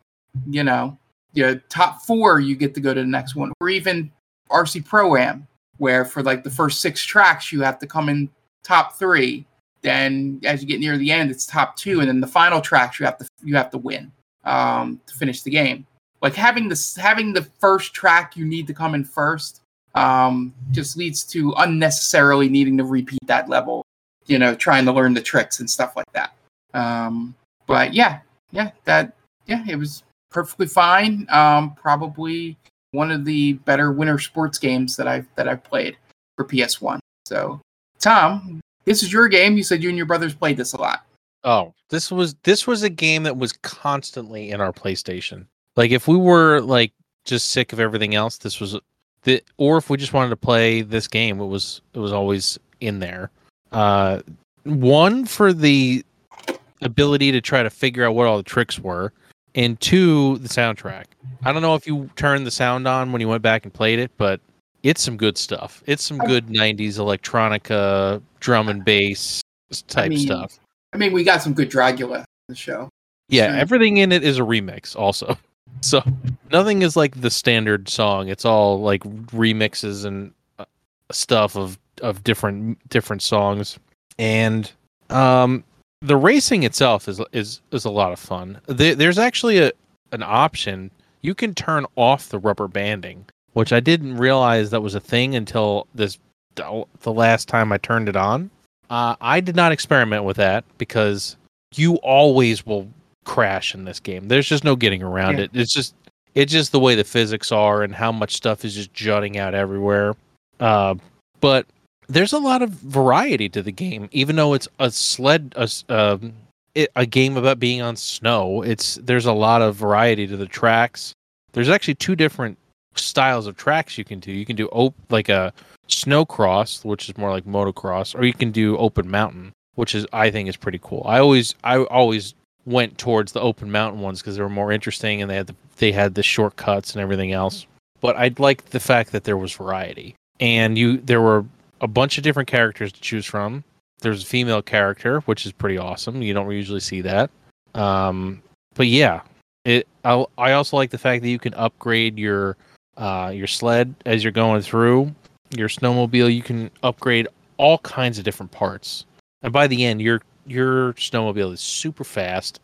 You know, your top four you get to go to the next one, or even RC Pro Am, where for like the first six tracks you have to come in top three then as you get near the end, it's top two, and then the final tracks you have to you have to win um, to finish the game. Like having this having the first track you need to come in first um, just leads to unnecessarily needing to repeat that level. You know, trying to learn the tricks and stuff like that. Um, but yeah, yeah, that yeah, it was perfectly fine. Um, probably one of the better winter sports games that I've that I've played for PS1. So, Tom, this is your game. You said you and your brothers played this a lot. Oh, this was this was a game that was constantly in our PlayStation. Like if we were like just sick of everything else, this was the or if we just wanted to play this game, it was it was always in there. Uh one for the ability to try to figure out what all the tricks were, and two, the soundtrack. I don't know if you turned the sound on when you went back and played it, but it's some good stuff. It's some good '90s electronica, drum and bass type I mean, stuff. I mean, we got some good Dragula in the show. Yeah, everything in it is a remix, also. [LAUGHS] So nothing is like the standard song. It's all like remixes and uh, stuff of of different different songs, and um, the racing itself is is is a lot of fun. there's actually a an option you can turn off the rubber banding which I didn't realize that was a thing until this the last time I turned it on. Uh, I did not experiment with that because you always will crash in this game. There's just no getting around yeah. it. It's just it's just the way the physics are and how much stuff is just jutting out everywhere. Uh, but there's a lot of variety to the game, even though it's a sled a, uh, a game about being on snow. It's there's a lot of variety to the tracks. There's actually two different styles of tracks you can do. You can do op- like a snow cross, which is more like motocross, or you can do open mountain, which is I think is pretty cool. I always I always went towards the open mountain ones because they were more interesting and they had the, they had the shortcuts and everything else. But I liked the fact that there was variety and you there were a bunch of different characters to choose from. There's a female character, which is pretty awesome. You don't usually see that. Um, but yeah, it. I, I also like the fact that you can upgrade your uh, your sled as you're going through your snowmobile. You can upgrade all kinds of different parts, and by the end, your your snowmobile is super fast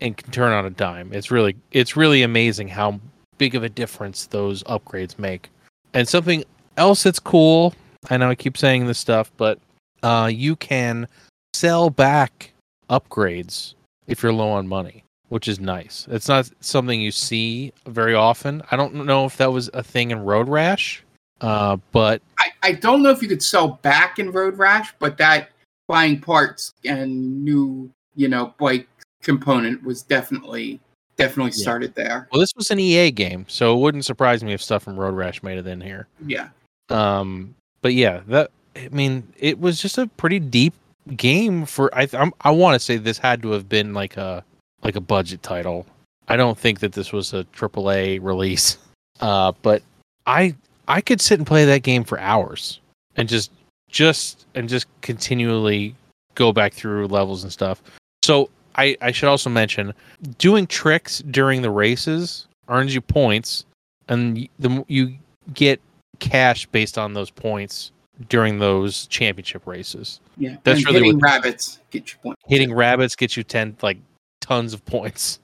and can turn on a dime. It's really it's really amazing how big of a difference those upgrades make. And something else that's cool. I know I keep saying this stuff, but uh, you can sell back upgrades if you're low on money which is nice. It's not something you see very often. I don't know if that was a thing in Road Rash, uh, but I, I don't know if you could sell back in Road Rash, but that buying parts and new, you know, bike component was definitely definitely yeah. started there. Well, this was an EA game, so it wouldn't surprise me if stuff from Road Rash made it in here. Yeah. Um, but yeah, that I mean, it was just a pretty deep game for I I'm, I want to say this had to have been like a like a budget title. I don't think that this was a AAA release. [LAUGHS] Uh, but I I could sit and play that game for hours and just just and just continually go back through levels and stuff. So I, I should also mention doing tricks during the races earns you points, and the you get cash based on those points during those championship races. Yeah, That's and really hitting what- rabbits get you points. Hitting rabbits gets you ten like tons of points.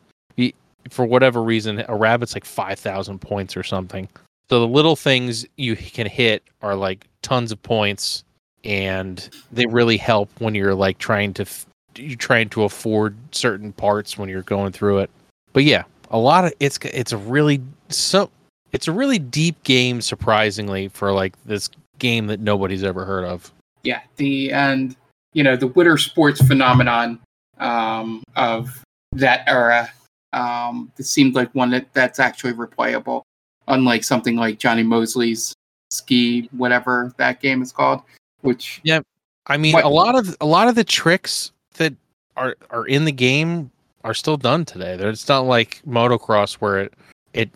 For whatever reason, a rabbit's like five thousand points or something. So the little things you can hit are like tons of points, and they really help when you're like trying to you're trying to afford certain parts when you're going through it. But yeah, a lot of it's it's a really so it's a really deep game surprisingly for like this game that nobody's ever heard of. Yeah, the and you know the winter sports phenomenon um, of that era. Um, it seemed like one that that's actually replayable, unlike something like Jonny Moseley's ski, whatever that game is called. Which yeah, I mean, a lot of a lot of the tricks that are are in the game are still done today. It's not like motocross where it it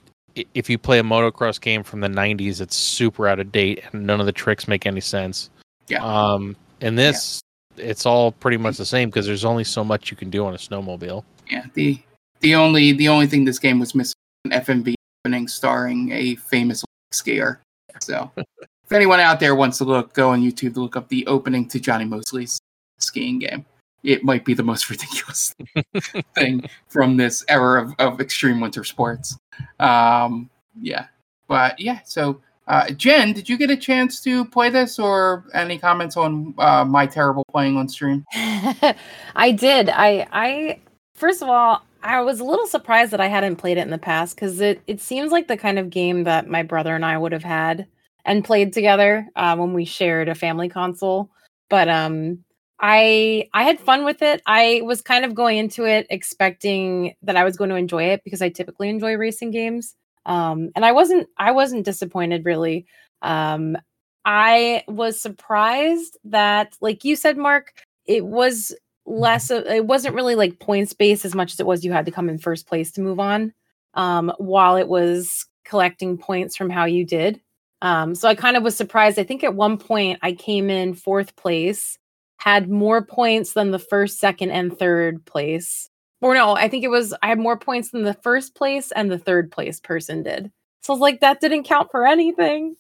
if you play a motocross game from the 90s, it's super out of date and none of the tricks make any sense. Yeah. Um, and this, it's all pretty much the same because there's only so much you can do on a snowmobile. yeah, the the only the only thing this game was missing an FMV opening starring a famous skier. So [LAUGHS] if anyone out there wants to look, go on YouTube to look up the opening to Jonny Moseley's skiing game. It might be the most [LAUGHS] ridiculous [LAUGHS] thing from this era of, of extreme winter sports. Um, yeah, but yeah. So, uh, Jen, did you get a chance to play this, or any comments on uh, my terrible playing on stream? [LAUGHS] I did. I I first of all, I was a little surprised that I hadn't played it in the past because it it seems like the kind of game that my brother and I would have had and played together uh, when we shared a family console. But um, I I had fun with it. I was kind of going into it expecting that I was going to enjoy it because I typically enjoy racing games. Um, and I wasn't I wasn't disappointed really. Um, I was surprised that, like you said, Mark, it was less of, it wasn't really like points based as much as it was you had to come in first place to move on um while it was collecting points from how you did um so i kind of was surprised. I think at one point i came in fourth place had more points than the first second and third place. Or no i think it was i had more points than the first place and the third place person did. So i was like that didn't count for anything.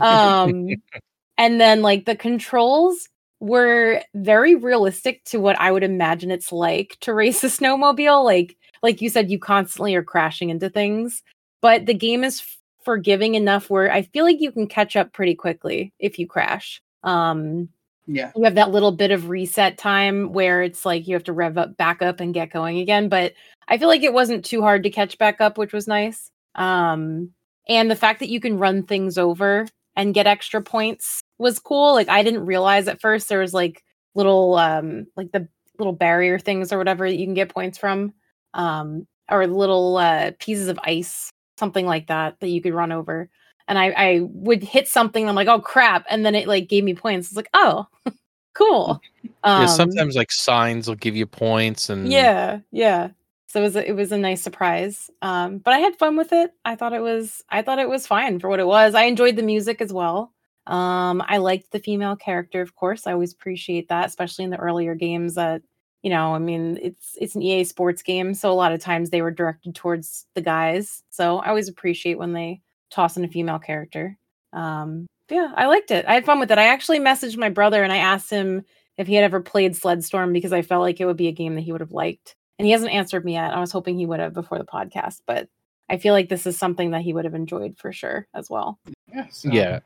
Um [LAUGHS] and then like the controls were very realistic to what i would imagine it's like to race a snowmobile. Like like you said you constantly are crashing into things. But the game is forgiving enough where i feel like you can catch up pretty quickly if you crash. Um yeah, you have that little bit of reset time where it's like you have to rev up back up and get going again but i feel like it wasn't too hard to catch back up which was nice. Um and the fact that you can run things over and get extra points was cool. Like i didn't realize at first there was like little um like the little barrier things or whatever that you can get points from um or little uh pieces of ice something like that that you could run over and I, I would hit something and I'm like, oh crap. And then it like gave me points. It's like, oh, [LAUGHS] cool. Um, yeah, sometimes like signs will give you points and yeah, yeah. So it was a, it was a nice surprise. Um, but I had fun with it. I thought it was I thought it was fine for what it was. I enjoyed the music as well. Um, I liked the female character, of course. I always appreciate that, especially in the earlier games that you know, I mean, it's it's an EA sports game, so a lot of times they were directed towards the guys. So I always appreciate when they toss in a female character. Um, yeah, I liked it. I had fun with it. I actually messaged my brother and I asked him if he had ever played Sled Storm because I felt like it would be a game that he would have liked. And he hasn't answered me yet. I was hoping he would have before the podcast, but I feel like this is something that he would have enjoyed for sure as well. yeah, so- yeah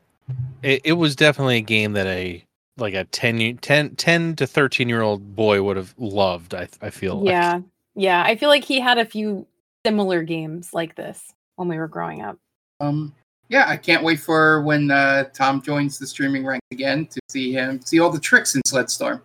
it, it was definitely a game that a like a 10, 10, 10 to 13 year old boy would have loved i, I feel like. Yeah. Yeah. I feel like he had a few similar games like this when we were growing up. Um, yeah, I can't wait for when uh, Tom joins the streaming ranks again to see him see all the tricks in Sled Storm.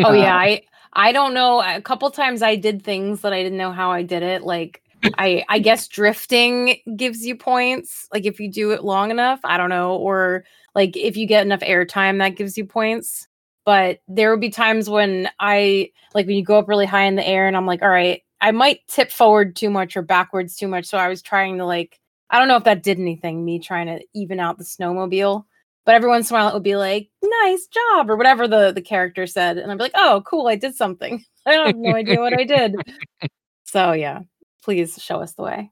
Oh yeah, [LAUGHS] I I don't know. A couple times I did things that I didn't know how I did it. Like I I guess drifting gives you points. Like if you do it long enough, I don't know, or like if you get enough airtime, that gives you points. But there would be times when I like when you go up really high in the air, and I'm like, all right, I might tip forward too much or backwards too much. So I was trying to like I don't know if that did anything, me trying to even out the snowmobile. But every once in a while it would be like, nice job, or whatever the, the character said. And I'd be like, oh, cool, I did something. [LAUGHS] I have no idea what I did. [LAUGHS] So yeah, please show us the way.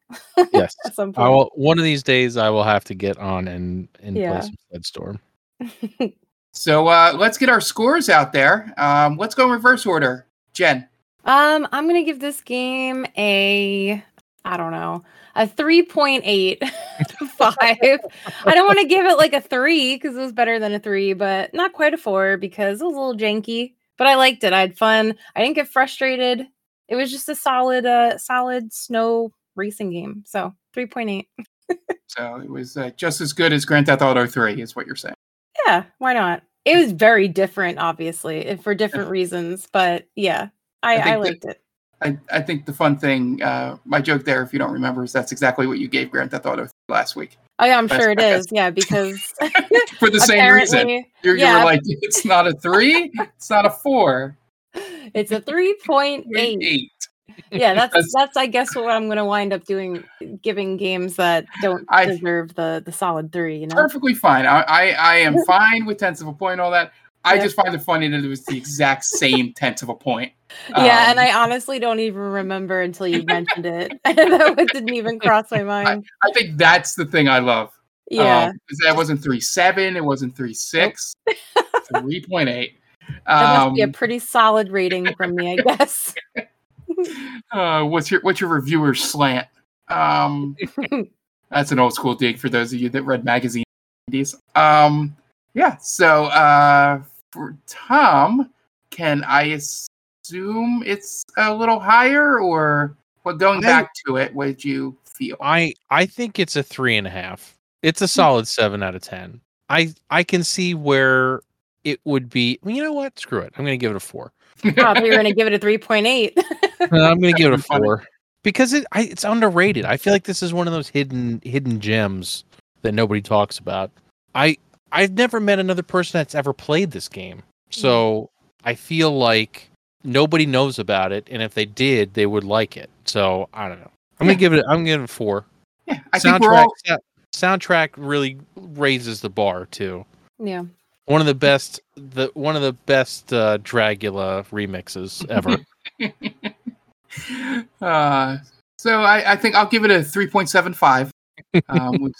Yes. [LAUGHS] At some I will, one of these days I will have to get on and and Yeah. play some Sled Storm. [LAUGHS] So uh, let's get our scores out there. Um, let's go in reverse order. Jen. Um, I'm gonna give this game a I don't know a 3.85. [LAUGHS] I don't want to give it like a three because it was better than a three, but not quite a four because it was a little janky. But I liked it. I had fun. I didn't get frustrated. It was just a solid, uh, solid snow racing game. So 3.8. So it was uh, just as good as Grand Theft Auto 3, is what you're saying. Yeah, why not? It was very different, obviously, for different reasons. But yeah, I, I I, think that- liked it. I, I think the fun thing, uh, my joke there, if you don't remember, is that's exactly what you gave Grand Theft Auto last week Oh yeah, I'm sure it my is. Yeah, because [LAUGHS] for the same reason. You're, yeah. you were like, it's not a three, it's not a four. It's a 3.8. Eight. Yeah, [LAUGHS] that's That's- that's I guess what I'm going to wind up doing giving games that don't I- deserve the the solid 3, you know. Perfectly fine. I, I, I am [LAUGHS] fine with tenths of a point, all that. I Yeah. just find it funny that it was the exact same tenth of a point. Yeah, and Um, I honestly don't even remember until you mentioned it. [LAUGHS] that didn't even cross my mind. I think that's the thing I love. Yeah. Um, that wasn't three seven, it wasn't three six, three point eight. That Um, must be a pretty solid rating from me, I guess. [LAUGHS] uh, what's your what's your reviewer slant? Um, [LAUGHS] that's an old school dig for those of you that read magazines. Um, yeah. So uh, for Tom, can I assume it's a little higher, or well, going I- back to it, what did you feel? I I think it's a three and a half. It's a solid seven out of ten. I I can see where it would be. well, You know what? Screw it. I'm going to give it a four. [LAUGHS] oh, I you were going to give it a 3.8. [LAUGHS] Uh, I'm going to give it a That'd [LAUGHS] be funny. four because it I, it's underrated. I feel like this is one of those hidden hidden gems that nobody talks about. I I've never met another person that's ever played this game, so I feel like nobody knows about it, and if they did, they would like it. So I don't know. I'm Yeah. gonna give it. I'm gonna give it a four. yeah, I think we're all. sou- soundtrack really raises the bar too. yeah. One of the best the one of the best uh, remixes ever. [LAUGHS] uh, so I, I think I'll give it a three point seven five. Um,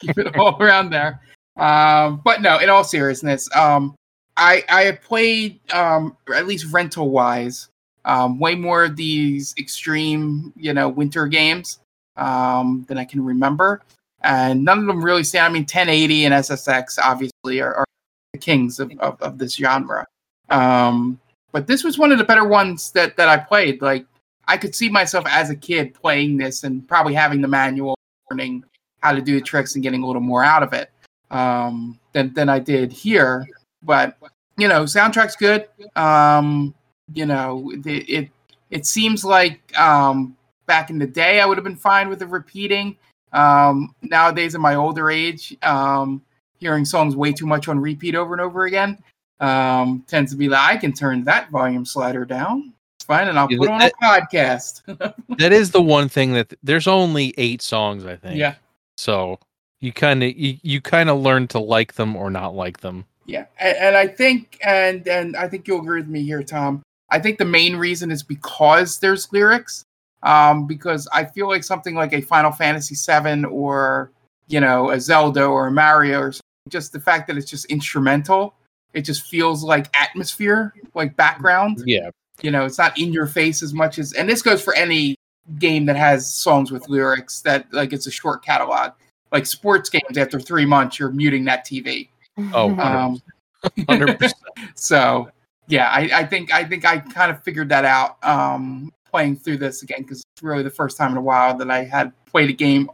keep it all around there. Um, but no, in all seriousness, um, I I have played um, at least rental wise um, way more of these extreme you know winter games um, than I can remember, and none of them really stand. I mean, 1080 and SSX obviously are, are the kings of, of, of this genre. Um, but this was one of the better ones that that I played. Like I could see myself as a kid playing this and probably having the manual, learning how to do the tricks and getting a little more out of it um, than than I did here. But you know, soundtrack's good. Um, you know, it it, it seems like um, back in the day I would have been fine with the repeating. Um, nowadays, in my older age, um, hearing songs way too much on repeat over and over again um, tends to be that I can turn that volume slider down. It's fine, and I'll Yeah, put on a podcast. [LAUGHS] that is the one thing that there's only eight songs, I think. yeah, So you kind of you, you kind of learn to like them or not like them. yeah, and, and I think, and and I think you'll agree with me here, Tom. I think the main reason is because there's lyrics. Um, because I feel like something like a Final Fantasy VII or you know a Zelda or a Mario or something, just the fact that it's just instrumental, it just feels like atmosphere, like background. Yeah. you know it's not in your face as much as and this goes for any game that has songs with lyrics that like it's a short catalog like sports games after three months you're muting that tv Oh, [LAUGHS] um, 100%. [LAUGHS] so yeah I, I think i think i kind of figured that out um playing through this again because it's really the first time in a while that i had played a game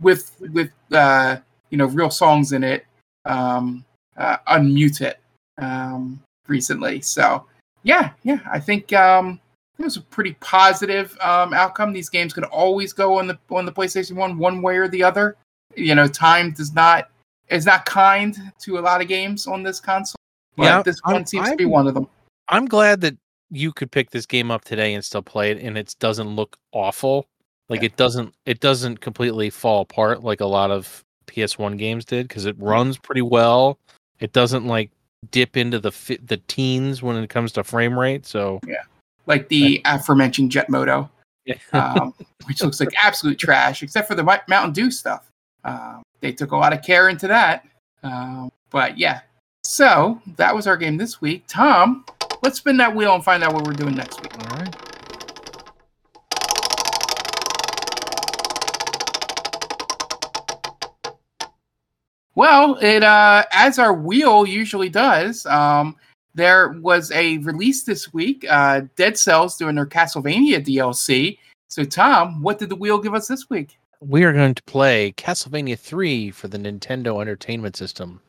with with uh you know real songs in it um uh, unmuted um recently. So yeah yeah i think um it was a pretty positive um outcome. These games could always go on the on the playstation one one way or the other. You know time does not is not kind to a lot of games on this console but Yeah, this I'm- one seems to be one of them. I'm glad that you could pick this game up today and still play it, and it doesn't look awful. Like it doesn't it doesn't completely fall apart like a lot of PS1 games did because it runs pretty well. It doesn't like dip into the fi- the teens when it comes to frame rate. So yeah, like the aforementioned Jet Moto, um, [LAUGHS] which looks like absolute trash, except for the Mountain Dew stuff. Um, they took a lot of care into that. Um, but yeah, so that was our game this week. Tom, let's spin that wheel and find out what we're doing next week. Well, it uh, as our wheel usually does. Um, there was a release this week. Uh, Dead Cells doing their Castlevania DLC. So, Tom, what did the wheel give us this week? We are going to play Castlevania 3 for the Nintendo Entertainment System.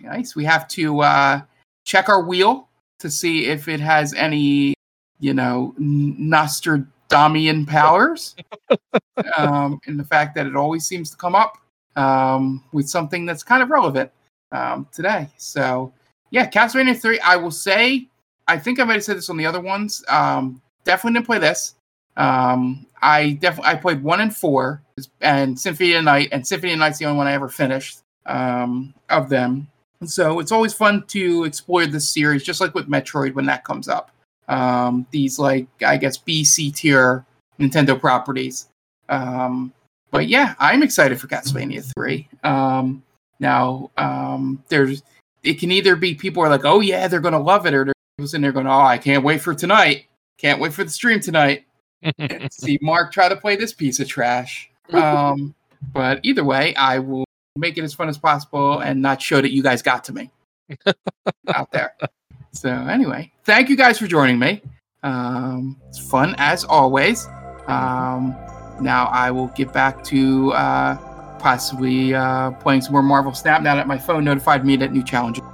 Nice. We have to uh, check our wheel to see if it has any, you know, N- Nostradamus powers. [LAUGHS] um, and the fact that it always seems to come up um, with something that's kind of relevant um, today. So, yeah, Castlevania 3, I will say, I think I might have said this on the other ones. Um, definitely didn't play this. Um, I definitely I played one and four, and Symphony of Night, and Symphony of Night's the only one I ever finished um, of them. And so it's always fun to explore this series, just like with Metroid when that comes up. Um, these like I guess B C tier Nintendo properties. Um, but yeah, I'm excited for Castlevania three. Um, now um, there's it can either be people are like, oh yeah, they're gonna love it, or they're sitting there going, oh, I can't wait for tonight. Can't wait for the stream tonight. [LAUGHS] See Mark try to play this piece of trash. Um, [LAUGHS] but either way, I will make it as fun as possible and not show that you guys got to me out there. So anyway, thank you guys for joining me. Um, it's fun as always. Um, now I will get back to uh, possibly uh, playing some more Marvel Snap now that my phone notified me that new challenges.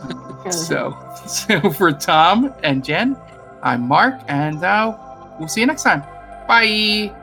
[LAUGHS] so, so for Tom and Jen, I'm Mark, and uh, we'll see you next time. Bye.